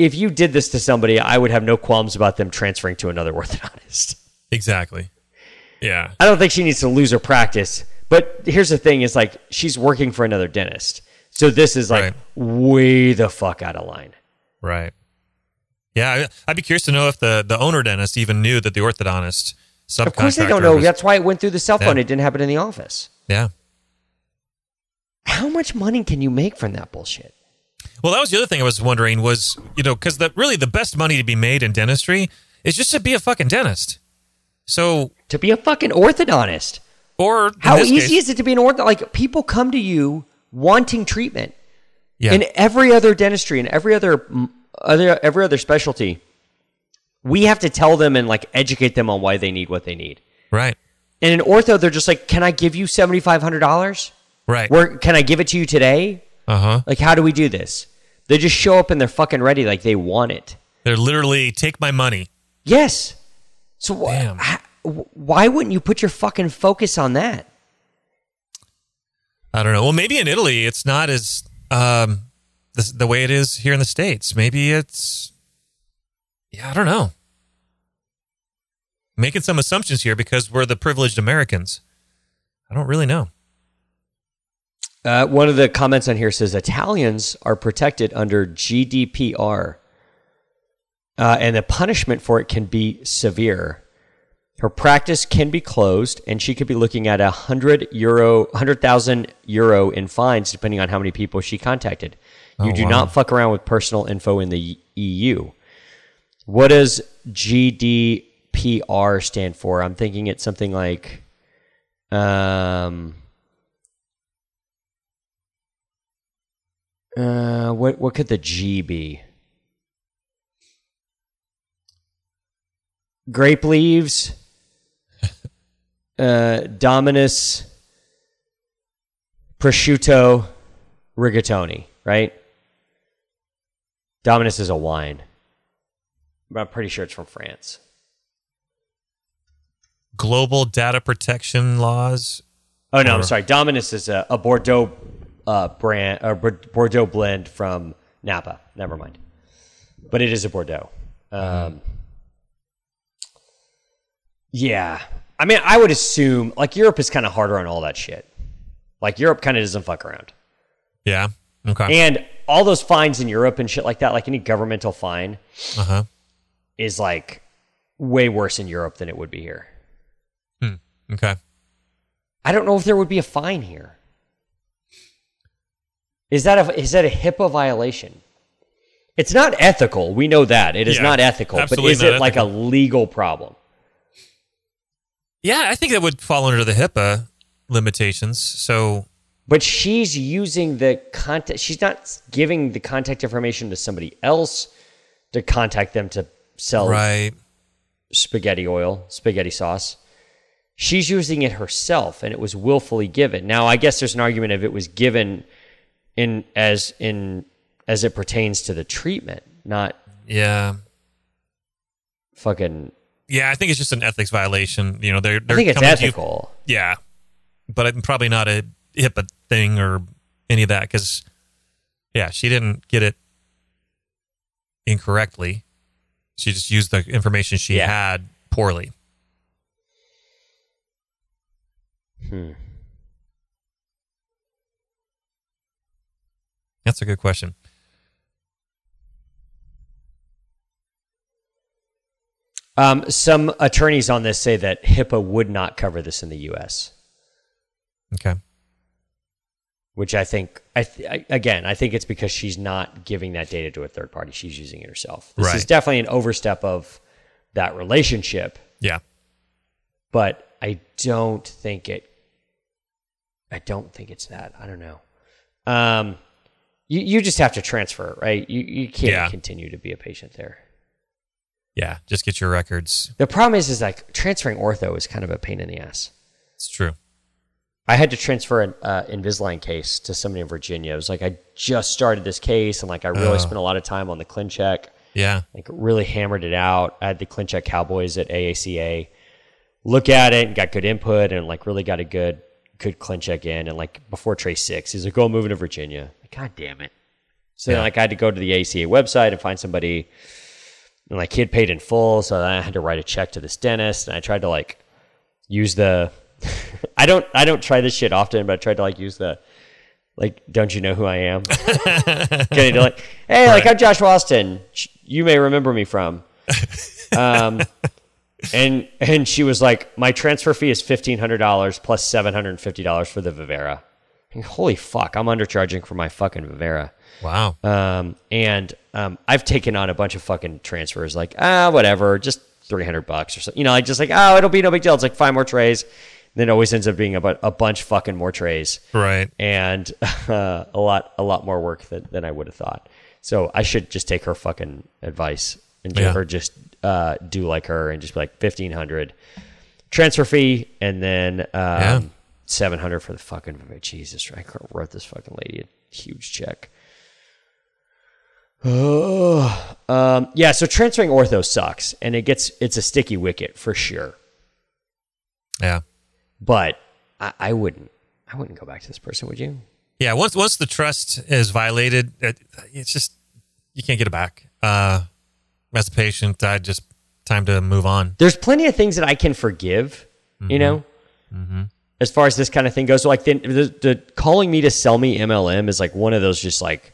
if you did this to somebody, I would have no qualms about them transferring to another orthodontist. Exactly. Yeah. I don't think she needs to lose her practice. But here's the thing: is like she's working for another dentist, so this is like Right. way the fuck out of line. Right. Yeah. I'd be curious to know if the, the owner dentist even knew that the orthodontist subcontractor. Of course, they don't know. was- That's why it went through the cell phone. Yeah. It didn't happen in the office. yeah. How much money can you make from that bullshit? Well, that was the other thing I was wondering was, you know, because the really the best money to be made in dentistry is just to be a fucking dentist. So, To be a fucking orthodontist, or how easy case- is it to be an ortho? Like people come to you wanting treatment. Yeah. In every other dentistry and every other other every other specialty, we have to tell them and like educate them on why they need what they need. right. And in ortho, they're just like, "Can I give you seventy five hundred dollars? Right. Where can I give it to you today? Uh huh. Like, how do we do this?" They just show up and they're fucking ready, like they want it. They're literally take my money. Yes. So wh- why wouldn't you put your fucking focus on that? I don't know. Well, maybe in Italy it's not as um the, the way it is here in the states. Maybe it's yeah, I don't know. Making some assumptions here because we're the privileged Americans. I don't really know. Uh, one of the comments on here says Italians are protected under GDPR, uh, and the punishment for it can be severe. Her practice can be closed, and she could be looking at a hundred euro, hundred thousand euro in fines, depending on how many people she contacted. You Oh, do wow. not fuck around with personal info in the EU. What does GDPR stand for? I'm thinking it's something like, um, Uh, what what could the G be? Grape leaves, uh, Dominus, prosciutto, rigatoni. Right? Dominus is a wine, but I'm pretty sure it's from France. Global data protection laws. Oh no, I'm sorry. Dominus is a, a Bordeaux uh, brand, a Bordeaux blend from Napa. Never mind, but it is a Bordeaux. Um, yeah, I mean, I would assume like Europe is kind of harder on all that shit. Like Europe kind of doesn't fuck around, Yeah. Okay. and all those fines in Europe and shit like that, like any governmental fine, Uh huh. is like way worse in Europe than it would be here. Hmm. Okay. I don't know if there would be a fine here. Is that a is that a HIPAA violation? It's not ethical. We know that it is Yeah, not ethical. But is it like a legal problem? Yeah, I think that would fall under the HIPAA limitations. So But she's using the contact. She's not giving the contact information to somebody else to contact them to sell right. spaghetti oil, spaghetti sauce. She's using it herself, and it was willfully given. Now, I guess there's an argument if it was given in as in as it pertains to the treatment, not Yeah. fucking. Yeah, I think it's just an ethics violation. You know, they're, they're think it's to you- yeah, but I'm probably not a HIPAA thing or any of that because, yeah, she didn't get it incorrectly. She just used the information she Yeah. had poorly. Hmm. That's a good question. Um, some attorneys on this say that HIPAA would not cover this in the U.S., Okay. which I think, I th- I, again, I think it's because she's not giving that data to a third party; she's using it herself. This is definitely an overstep of that relationship, Yeah. but I don't think it. I don't think it's that. I don't know. Um, you you just have to transfer, right? You you can't Yeah. continue to be a patient there. Yeah. Just get your records. The problem is, is like transferring ortho is kind of a pain in the ass. It's true. I had to transfer an uh, Invisalign case to somebody in Virginia. It was like I just started this case, and like I really Oh. spent a lot of time on the ClinCheck, Yeah. like really hammered it out. I had the ClinCheck Cowboys at AACA look at it and got good input, and like really got a good good ClinCheck in. And like before Trace Six, he's like, "Go moving to Virginia." Like, God damn it! So then, like I had to go to the ACA website and find somebody, and like he had paid in full, so then I had to write a check to this dentist, and I tried to like use the I don't I don't try this shit often, but I tried to like use the like don't you know who I am? Getting to like, hey, like I'm Josh Austin. You may remember me from. Um and and she was like, My transfer fee is fifteen hundred dollars plus seven hundred and fifty dollars for the Vivera. And holy fuck, I'm undercharging for my fucking Vivera. Wow. Um, and um, I've taken on a bunch of fucking transfers, like ah, whatever, just three hundred bucks or something. You know, like just like oh, it'll be no big deal. It's like five more trays. then it always ends up being about a bunch fucking more trays right. and uh, a lot a lot more work than, than I would have thought. So I should just take her fucking advice and Yeah. or just uh, do like her and just be like fifteen hundred transfer fee and then um, Yeah. seven hundred for the fucking Jesus. I wrote this fucking lady a huge check. Oh, um, yeah. So transferring ortho sucks, and it gets it's a sticky wicket for sure. Yeah. But I, I wouldn't, I wouldn't go back to this person. Would you? Yeah. Once once the trust is violated, it, it's just you can't get it back. Uh, as a patient, I just time to move on. there's plenty of things that I can forgive, you know, as far as this kind of thing goes. So like the, the, the calling me to sell me MLM is like one of those just like,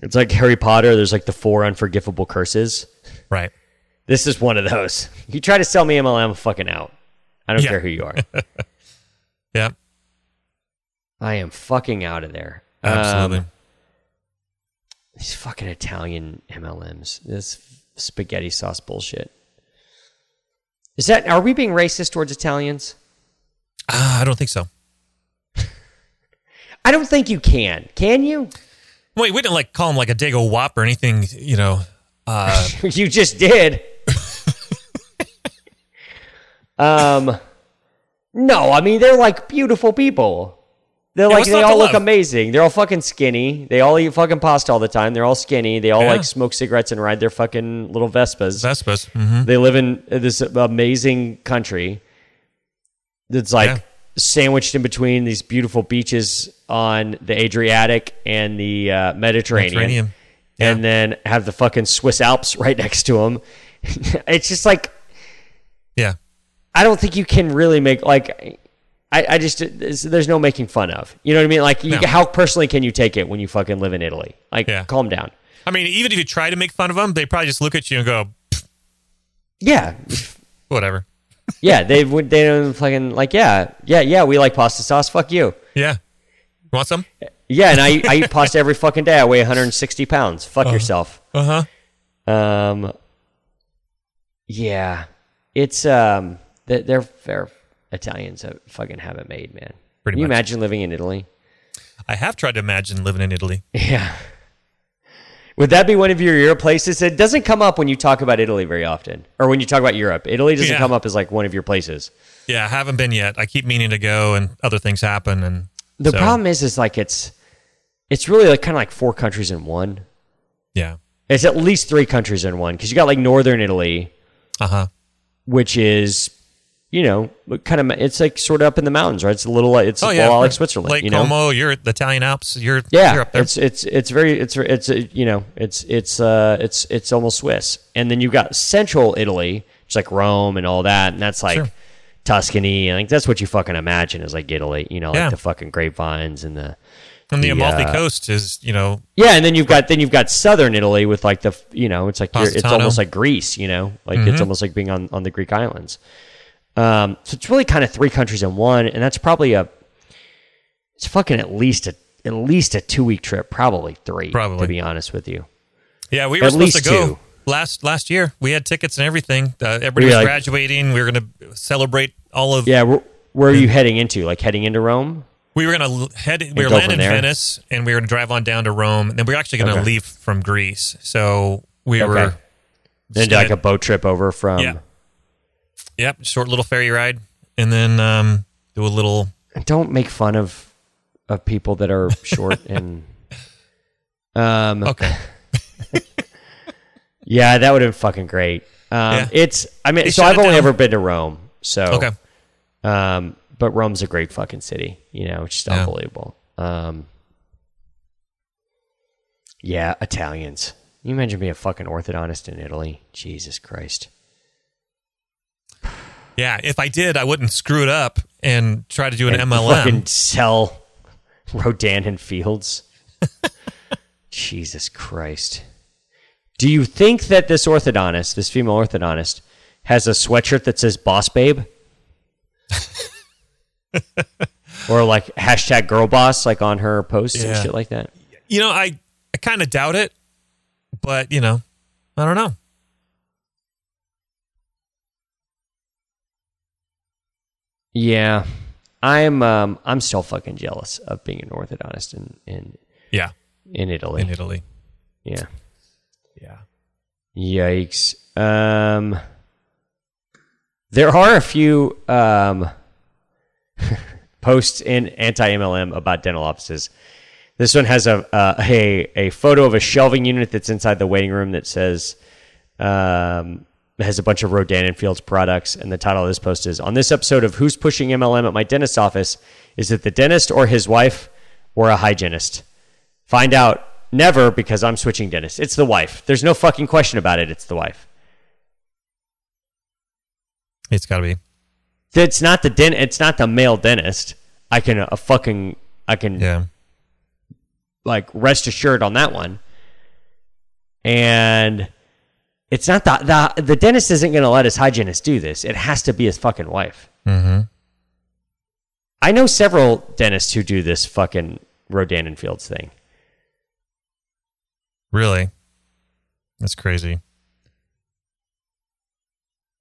it's like Harry Potter. There's like the four unforgivable curses. Right. This is one of those. You try to sell me MLM, I'm fucking out. I don't Yeah. care who you are. Yeah. I am fucking out of there. Um, Absolutely. These fucking Italian MLMs. This spaghetti sauce bullshit. Is that, are we being racist towards Italians? Ah, I don't think so. I don't think you can. Can you? Wait, we didn't like call him like a Dago Wop or anything. You know. Uh, you just did. um, no, I mean they're like beautiful people. They're like what's they all look love? amazing. They're all fucking skinny. They all eat fucking pasta all the time. They're all skinny. They all Yeah. like smoke cigarettes and ride their fucking little Vespas. Vespas. hmm They live in this amazing country that's like Yeah. sandwiched in between these beautiful beaches on the Adriatic and the uh, Mediterranean, Mediterranean. and then have the fucking Swiss Alps right next to them. it's just like Yeah. I don't think you can really make like. I, I just there's no making fun of. You know what I mean? Like, you, No. how personally can you take it when you fucking live in Italy? Like, Yeah. calm down. I mean, even if you try to make fun of them, they probably just look at you and go, Yeah, whatever. yeah. They would. They don't fucking like. Yeah, yeah, yeah. We like pasta sauce. Fuck you. Yeah. Want some? Yeah, and I, I eat pasta every fucking day. I weigh 160 pounds. Fuck yourself. Uh huh. Um, yeah, it's um, they're, they're they're Italians have, fucking have it made, man. Pretty Can you much. imagine living in Italy? I have tried to imagine living in Italy. Yeah. Would that be one of your Europe places? It doesn't come up when you talk about Italy very often, or when you talk about Europe. Italy doesn't Yeah. come up as like one of your places. Yeah, I haven't been yet. I keep meaning to go, and other things happen. And The so, problem is, is like it's it's really like kind of like four countries in one. Yeah. It's at least three countries in one because you got like northern Italy, Uh huh. which is you know kind of it's like sort of up in the mountains, right? It's a little like it's Oh yeah, lot like Switzerland, Lake you know. Como. You're the Italian Alps. You're Yeah, You're up there. it's it's it's very it's it's you know it's it's uh it's it's almost Swiss, and then you've got central Italy, it's like Rome and all that, and that's like Sure. Tuscany, and like that's what you fucking imagine is like Italy, you know, like Yeah. the fucking grapevines and the And the the, Amalfi uh, Coast is, you know, Yeah, and then you've got then you've got southern Italy with like the you know it's like you're, it's almost like Greece, you know, like it's almost like being on on the Greek islands. Um, so it's really kind of three countries in one, and that's probably a it's fucking at least a at least a two week trip, probably three, Probably. to be honest with you. yeah, we were At supposed to go two. last last year. We had tickets and everything. Uh, everybody you was like- graduating. We were going to celebrate all of. Yeah, where, where are you heading into? Like heading into Rome? We were going to head. We were landing in there? Venice, and we were going to drive on down to Rome. And then we were actually going to Okay. leave from Greece. So we Okay. were. Then do like a boat trip over from. Yeah. Yep, short little ferry ride, and then um, do a little. Don't make fun of of people that are short and. Um, Okay, Yeah, that would have been fucking great. Um, Yeah. It's, I mean, They so I've only down. ever been to Rome. So, okay. um, but Rome's a great fucking city. You know, it's just Yeah. unbelievable. Um, yeah, Italians. Can you imagine being a fucking orthodontist in Italy? Jesus Christ. Yeah, if I did, I wouldn't screw it up and try to do an And MLM. Fucking sell Rodan and Fields. Jesus Christ. Do you think that this orthodontist, this female orthodontist, has a sweatshirt that says boss babe? or like hashtag girl boss, like on her posts and shit like that? You know, I I kind of doubt it, but you know, I don't know. Yeah. I'm um I'm still fucking jealous of being an orthodontist in in, Yeah, in Italy. in Italy. Yeah. Yeah. Yikes. Um, there are a few um, posts in anti MLM about dental offices. This one has a, uh, a a photo of a shelving unit that's inside the waiting room that says um, it has a bunch of Rodan and Fields products, and the title of this post is on this episode of Who's Pushing MLM at My Dentist's Office? Is it the dentist or his wife or a hygienist? Find out never because I'm switching dentists. It's the wife. There's no fucking question about it. It's the wife. It's got to be. It's not the dent. It's not the male dentist. I can a fucking I can Yeah. like rest assured on that one. And it's not the the the dentist isn't going to let his hygienist do this. It has to be his fucking wife. Mm-hmm. I know several dentists who do this fucking Rodan and Fields thing. Really? That's crazy.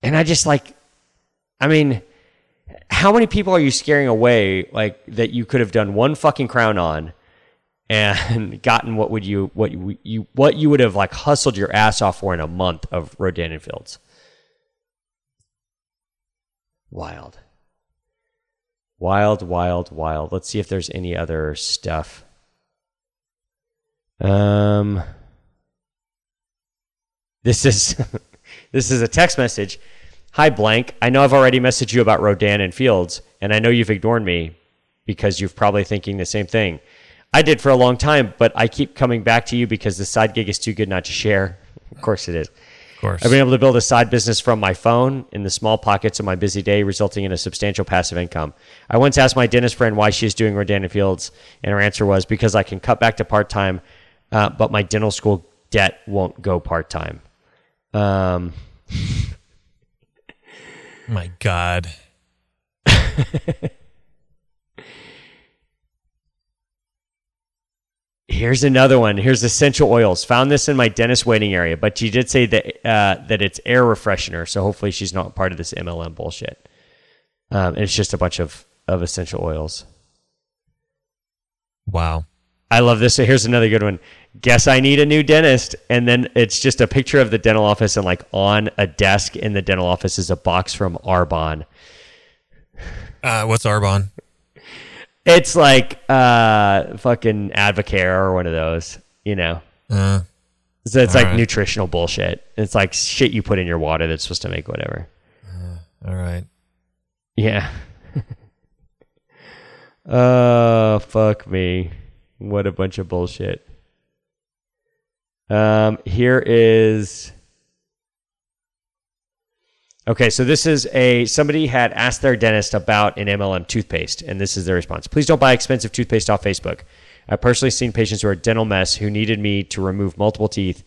And I just like, I mean, how many people are you scaring away like that you could have done one fucking crown on and gotten what would you what you, what you would have like hustled your ass off for in a month of Rodan and Fields? Wild. Wild, wild, wild. Let's see if there's any other stuff. Um this is this is a text message. Hi blank. I know I've already messaged you about Rodan and Fields, and I know you've ignored me because you're probably thinking the same thing. I did for a long time, but I keep coming back to you because the side gig is too good not to share. Of course it is. Of course. I've been able to build a side business from my phone in the small pockets of my busy day, resulting in a substantial passive income. I once asked my dentist friend why she is doing Rodan and Fields, and her answer was because I can cut back to part time, uh, but my dental school debt won't go part time. Um, My God. Here's another one. Here's essential oils. Found this in my dentist waiting area, but she did say that uh, that it's air refreshener. So hopefully she's not part of this MLM bullshit. Um, and it's just a bunch of of essential oils. Wow. I love this. So here's another good one. Guess I need a new dentist, and then it's just a picture of the dental office, and like on a desk in the dental office is a box from Arbonne. Uh, what's Arbonne? It's like uh, fucking Advocare or one of those, you know. Uh, So it's like right. nutritional bullshit. It's like shit you put in your water that's supposed to make whatever. all right. Yeah. Oh, fuck me. What a bunch of bullshit. Um, here is. Okay, so this is a somebody had asked their dentist about an MLM toothpaste, and this is their response. Please don't buy expensive toothpaste off Facebook. I've personally seen patients who are dental mess who needed me to remove multiple teeth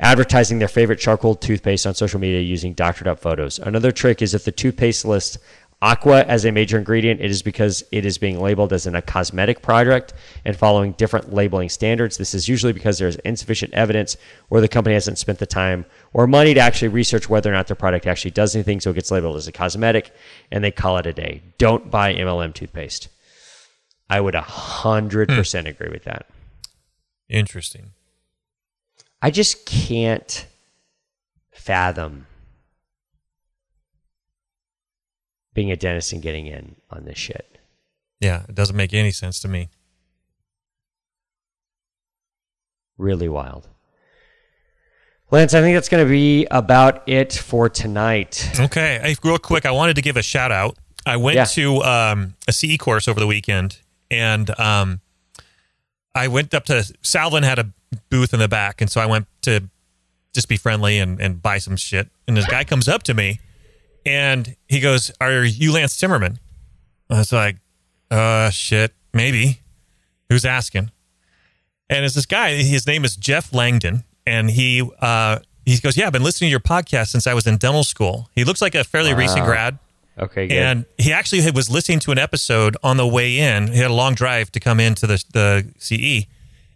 advertising their favorite charcoal toothpaste on social media using doctored up photos. Another trick is if the toothpaste lists aqua as a major ingredient, it is because it is being labeled as in a cosmetic product and following different labeling standards. This is usually because there's insufficient evidence or the company hasn't spent the time or money to actually research whether or not their product actually does anything, so it gets labeled as a cosmetic and they call it a day. Don't buy MLM toothpaste. I would 100% hmm. agree with that. Interesting. I just can't fathom being a dentist and getting in on this shit. Yeah, it doesn't make any sense to me. Really wild. Lance, I think that's going to be about it for tonight. Okay, hey, real quick, I wanted to give a shout out. I went Yeah. to um, a CE course over the weekend, and um, I went up to Salvin had a booth in the back, and so I went to just be friendly and, and buy some shit. And this guy comes up to me, and he goes, "Are you Lance Timmerman?" I was like, "Uh, shit, maybe." Who's asking? And it's this guy. His name is Jeff Langdon, and he uh, he goes, "Yeah, I've been listening to your podcast since I was in dental school." He looks like a fairly recent grad. Okay, good. And he actually had- was listening to an episode on the way in. He had a long drive to come into the the CE,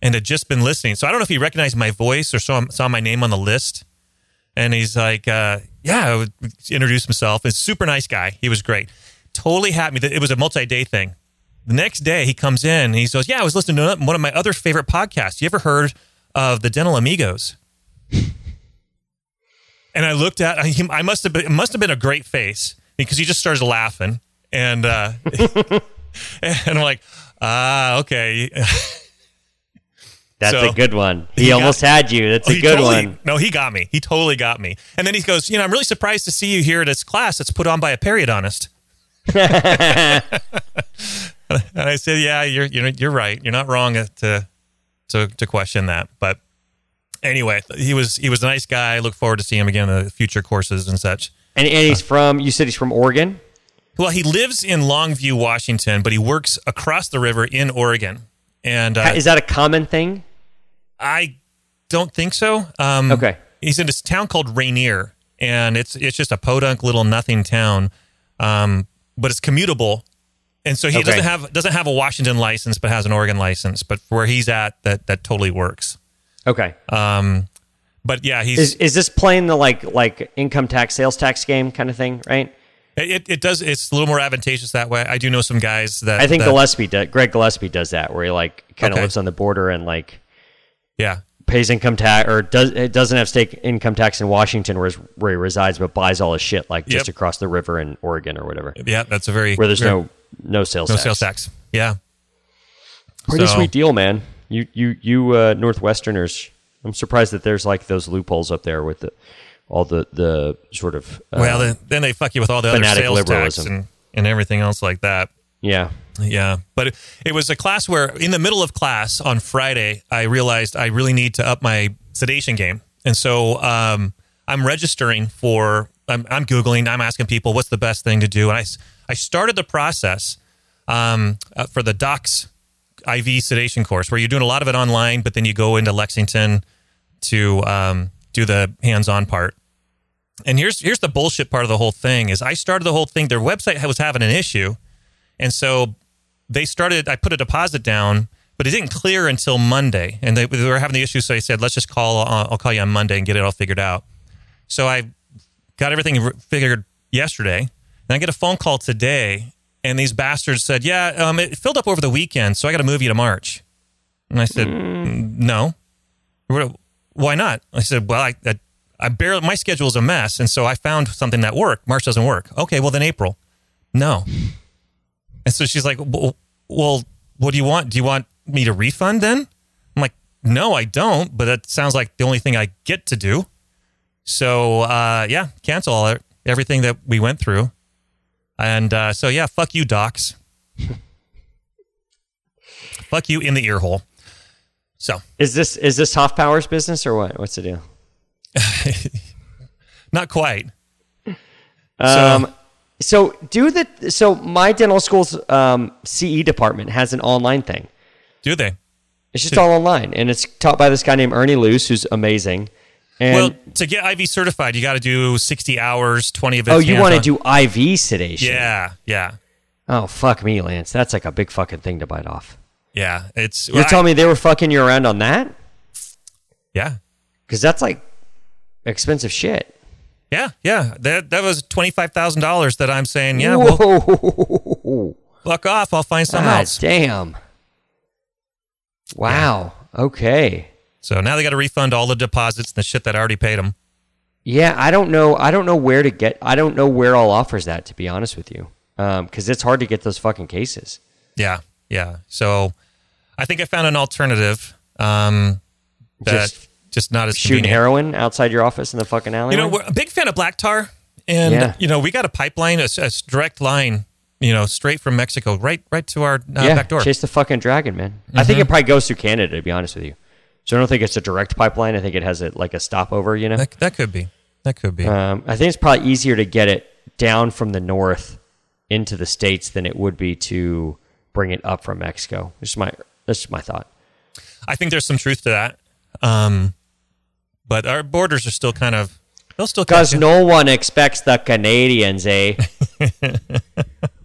and had just been listening. So I don't know if he recognized my voice or saw saw my name on the list. And he's like, uh, "Yeah," I would introduce himself. A super nice guy. He was great. Totally happy that it was a multi day thing. The next day, he comes in and he says, "Yeah, I was listening to one of my other favorite podcasts. You ever heard of the Dental Amigos?" And I looked at I, I must have been it must have been a great face because he just started laughing and uh and I'm like, ah, okay. that's so- a good one. He, He got- almost had you. That's oh, a good totally- one. No, he got me. He totally got me. And then he goes, you know, I'm really surprised to see you here at this class that's put on by a periodontist. and I said, yeah, you're you're you're right. You're not wrong to uh, to to question that. But anyway, he was he was a nice guy. I look forward to seeing him again in the future courses and such. And, and he's from, you said he's from Oregon? Well, he lives in Longview, Washington, but he works across the river in Oregon. And uh, Is that a common thing? I don't think so. Um, Okay. He's in this town called Rainier, and it's it's just a podunk little nothing town, um, but it's commutable. And so he Okay. doesn't have doesn't have a Washington license, but has an Oregon license. But where he's at, that that totally works. Okay. Um, but yeah, he's Is, is this playing the like like income tax, sales tax game kind of thing, right? It, it does it's a little more advantageous that way. I do know some guys that I think that, Gillespie does, Greg Gillespie does that where he like kind of Okay. lives on the border and like yeah pays income tax or does it doesn't have state income tax in Washington where, where he resides, but buys all his shit like just Yep. across the river in Oregon or whatever, yeah that's a very where there's very- no no sales no tax. sales tax. Yeah, Pretty So- sweet deal, man. You you you uh, Northwesterners. I'm surprised that there's like those loopholes up there with the all the the sort of uh, well then, then they fuck you with all the other sales tax and and everything else like that. yeah. Yeah, but it, it was a class where, in the middle of class on Friday, I realized I really need to up my sedation game, and so um, I'm registering for. I'm, I'm googling. I'm asking people what's the best thing to do, and I started the process um, uh, for the Docs IV sedation course, where you're doing a lot of it online, but then you go into Lexington to um, do the hands-on part. And here's here's the bullshit part of the whole thing is I started the whole thing. Their website was having an issue, and so they started. I put a deposit down, but it didn't clear until Monday, and they, they were having the issue. So I said, "Let's just call. Uh, I'll call you on Monday and get it all figured out." So I got everything figured yesterday, and I get a phone call today, and these bastards said, "Yeah, um, it filled up over the weekend, so I got to move you to March." And I said, "Mm, "No, What- why not?" I said, "Well, I, I, I barely my schedule is a mess, and so I found something that worked. March doesn't work. Okay, well then April. No." And so she's like, well, what do you want? Do you want me to refund then? I'm like, no, I don't, but that sounds like the only thing I get to do. So, uh, yeah, cancel all everything that we went through. And uh, so, yeah, fuck you, docs. fuck you in the ear hole. So, Is this is this Hoff Powers business or what? What's the deal? not quite. Um, so do the so my dental school's um, CE department has an online thing. Do they? It's just all online, and it's taught by this guy named Ernie Luce, who's amazing. And well, to get IV certified, you got to do 60 hours, 20 of it. oh, you want to do IV sedation? Yeah, yeah, Oh, fuck me, Lance. That's like a big fucking thing to bite off. Yeah. It's You're I- telling me they were fucking you around on that? yeah, Because that's like expensive shit. yeah, yeah. That that was twenty five thousand dollars. That I'm saying, yeah. Well, fuck off. I'll find something God else. damn. Wow. Okay. So now they got to refund all the deposits and the shit that I already paid them. Yeah, I don't know. I don't know where to get. I don't know where all offers that. To be honest with you, um, because it's hard to get those fucking cases. Yeah, yeah. So I think I found an alternative. Um, that Just just, not as Shooting convenient. heroin outside your office in the fucking alley. You know, we're a big fan of black tar, and Yeah. you know, we got a pipeline, a, a direct line, you know, straight from Mexico, right, right to our uh, yeah, back door. chase the fucking dragon, man. I think it probably goes through Canada. To be honest with you, so I don't think it's a direct pipeline. I think it has it like a stopover. You know, That, that could be. That could be. um, I think it's probably easier to get it down from the north into the states than it would be to bring it up from Mexico. Is my that's just my thought. I think there's some truth to that. Um, but our borders are still kind of. They'll still Because no one expects the Canadians, eh?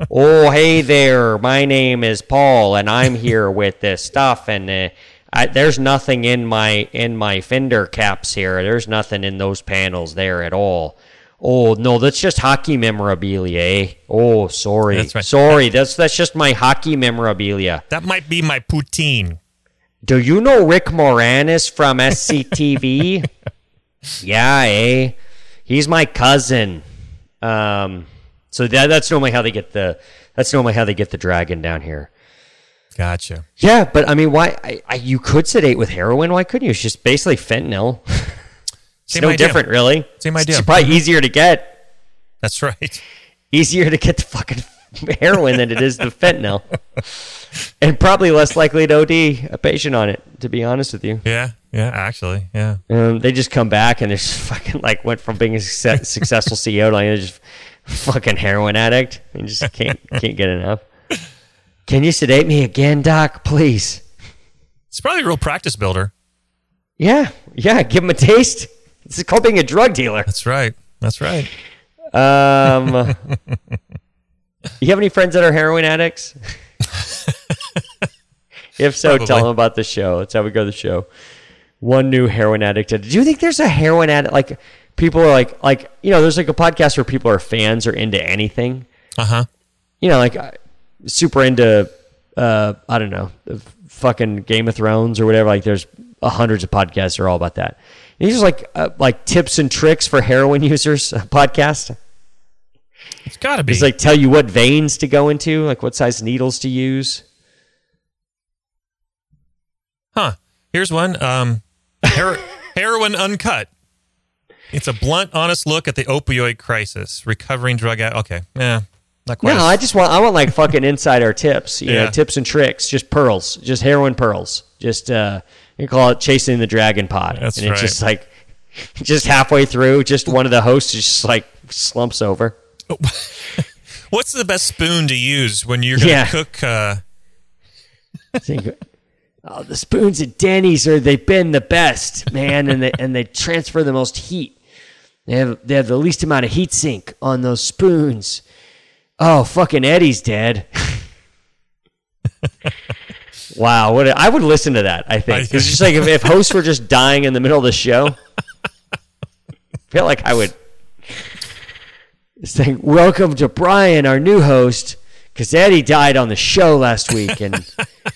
oh, hey there. My name is Paul, and I'm here with this stuff. And uh, I, there's nothing in my in my fender caps here. There's nothing in those panels there at all. Oh no, that's just hockey memorabilia. Eh? Oh, sorry, That's right. sorry. That's that's just my hockey memorabilia. that might be my poutine. Do you know Rick Moranis from SCTV? yeah, eh? He's my cousin. Um, so that, that's normally how they get the that's normally how they get the dragon down here. Gotcha. Yeah, but I mean, why? I, I, you could sedate with heroin. Why couldn't you? It's just basically fentanyl. it's Same no idea. different, really. Same idea. It's probably easier to get. That's right. Easier to get the fucking heroin than it is the fentanyl, and probably less likely to OD a patient on it. To be honest with you. Yeah. Yeah. Actually. Yeah. Um, they just come back and they're just fucking like went from being a success, successful CEO to like just fucking heroin addict and just can't can't get enough. Can you sedate me again, Doc? Please. It's probably a real practice builder. Yeah, yeah. Give him a taste. This is called being a drug dealer. That's right. That's right. Um, you have any friends that are heroin addicts? if so, tell them about the show. That's how we go to the show. One new heroin addict. Do you think there's a heroin addict? Like people are like, like you know, there's like a podcast where people are fans or into anything. Uh huh. You know, like uh, super into, uh, I don't know, fucking Game of Thrones or whatever. Like there's uh, hundreds of podcasts that are all about that. These are like uh, like tips and tricks for heroin users uh, podcast. It's got to be. Just like tell you what veins to go into, like what size needles to use. Huh. Here's one. Um, Her- heroin uncut. It's a blunt, honest look at the opioid crisis. Recovering drug. Ad- okay. Yeah. Not quite. No, as- I just want I want like fucking insider tips, you know, Yeah. tips and tricks, just pearls, just heroin pearls. Just uh you call it chasing the dragon pod. That's and it's right. just like just halfway through, just one of the hosts just like slumps over. What's the best spoon to use when you're going to Yeah. cook? Uh, Think, oh, the spoons at Denny's are they've been the best, man, and they and they transfer the most heat. They have they have the least amount of heat sink on those spoons. Oh, fucking Eddie's dead. Wow, what a, I would listen to that. I think it's just like if, if hosts were just dying in the middle of the show. I feel like I would. Like, welcome to Brian, our new host, because Eddie died on the show last week, and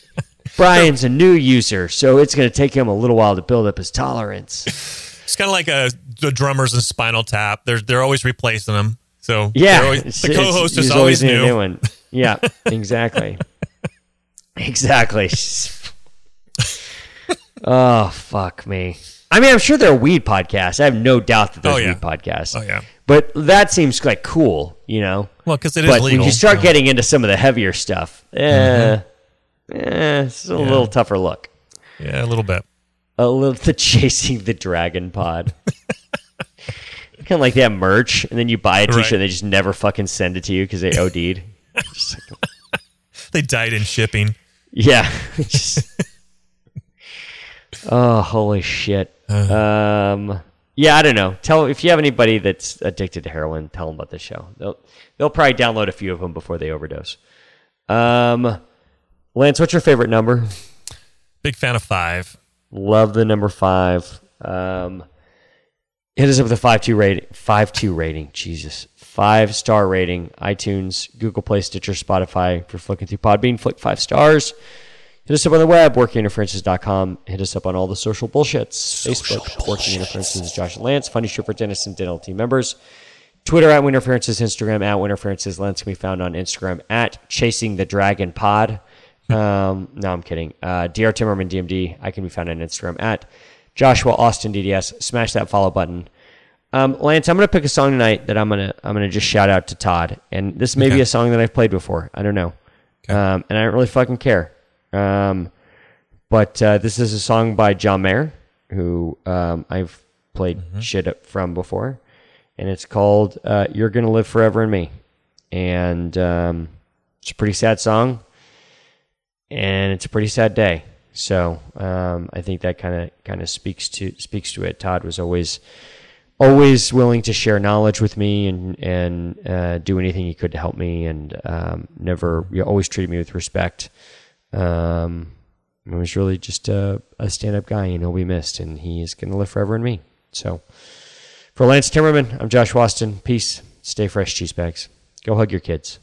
Brian's a new user, so it's going to take him a little while to build up his tolerance. it's kind of like a, the drummers in Spinal Tap. They're they're always replacing them. So Yeah, always, the co-host is always a new. new one. Yeah, exactly, exactly. oh fuck me. I mean, I'm sure there are weed podcasts. I have no doubt that there's Oh, yeah. weed podcasts. Oh, yeah. But that seems like cool, you know. Well, because it is but legal. when you start so- getting into some of the heavier stuff, eh, Mm-hmm. eh, it's a little tougher look. yeah, a little bit. A little the chasing the dragon pod. kind of like they have merch, and then you buy a T-shirt, Right. and they just never fucking send it to you because they OD'd. Like- They died in shipping. Yeah, Oh, holy shit. Um, yeah, I don't know. Tell if you have anybody that's addicted to heroin, tell them about this show. They'll they'll probably download a few of them before they overdose. Um, Lance, what's your favorite number? Big fan of five. Love the number five. Um, hit us up with a five two rating. Five two rating. Jesus, five star rating. iTunes, Google Play, Stitcher, Spotify. If you're flicking through Podbean, flick five stars. Hit us up on the web, workinginterferences.com. Hit us up on all the social bullshits. Facebook, Working Interferences, Josh and Lance. Funny Stripper, Dennis, and Dental team members. Twitter at Winterferences, Instagram at Winterferences. Lance can be found on Instagram at Chasing the Dragon Pod. Um, no, I'm kidding. Uh, Dr. Timmerman DMD. I can be found on Instagram at Joshua Austin DDS. Smash that follow button. Um, Lance, I'm gonna pick a song tonight that I'm gonna I'm gonna just shout out to Todd, and this may be a song that I've played before. I don't know, um, and I don't really fucking care. Um, but uh, this is a song by John Mayer, who um, I've played shit from before, and it's called uh, "You're Gonna Live Forever in Me," and um, it's a pretty sad song, and it's a pretty sad day. So um, I think that kind of kind of speaks to speaks to it. Todd was always always willing to share knowledge with me and and uh, do anything he could to help me, and um, never always treated me with respect. Um, he was really just a, a stand up guy, and he'll be missed, and he is going to live forever in me. So for Lance Timmerman, I'm Josh Austin. Peace. Stay fresh, cheese bags. Go hug your kids.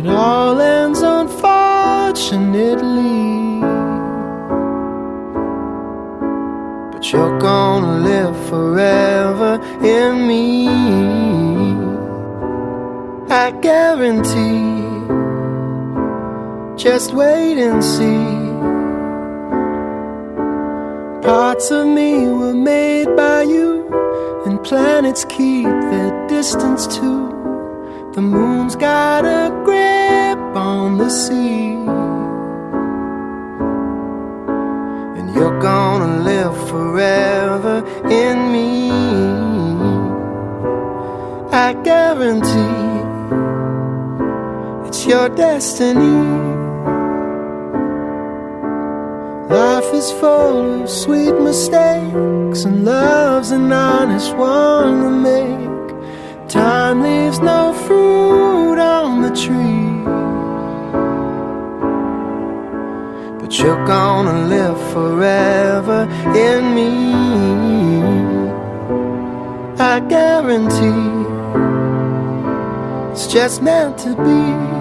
It all ends unfortunately. But you're gonna live forever in me. I guarantee. Just wait and see. Parts of me were made by you, and planets keep their distance too. The moon's got a grip on the sea. And you're gonna live forever in me. I guarantee it's your destiny. Life is full of sweet mistakes, and love's an honest one to make. Time leaves no fruit on the tree. But you're gonna live forever in me. I guarantee it's just meant to be.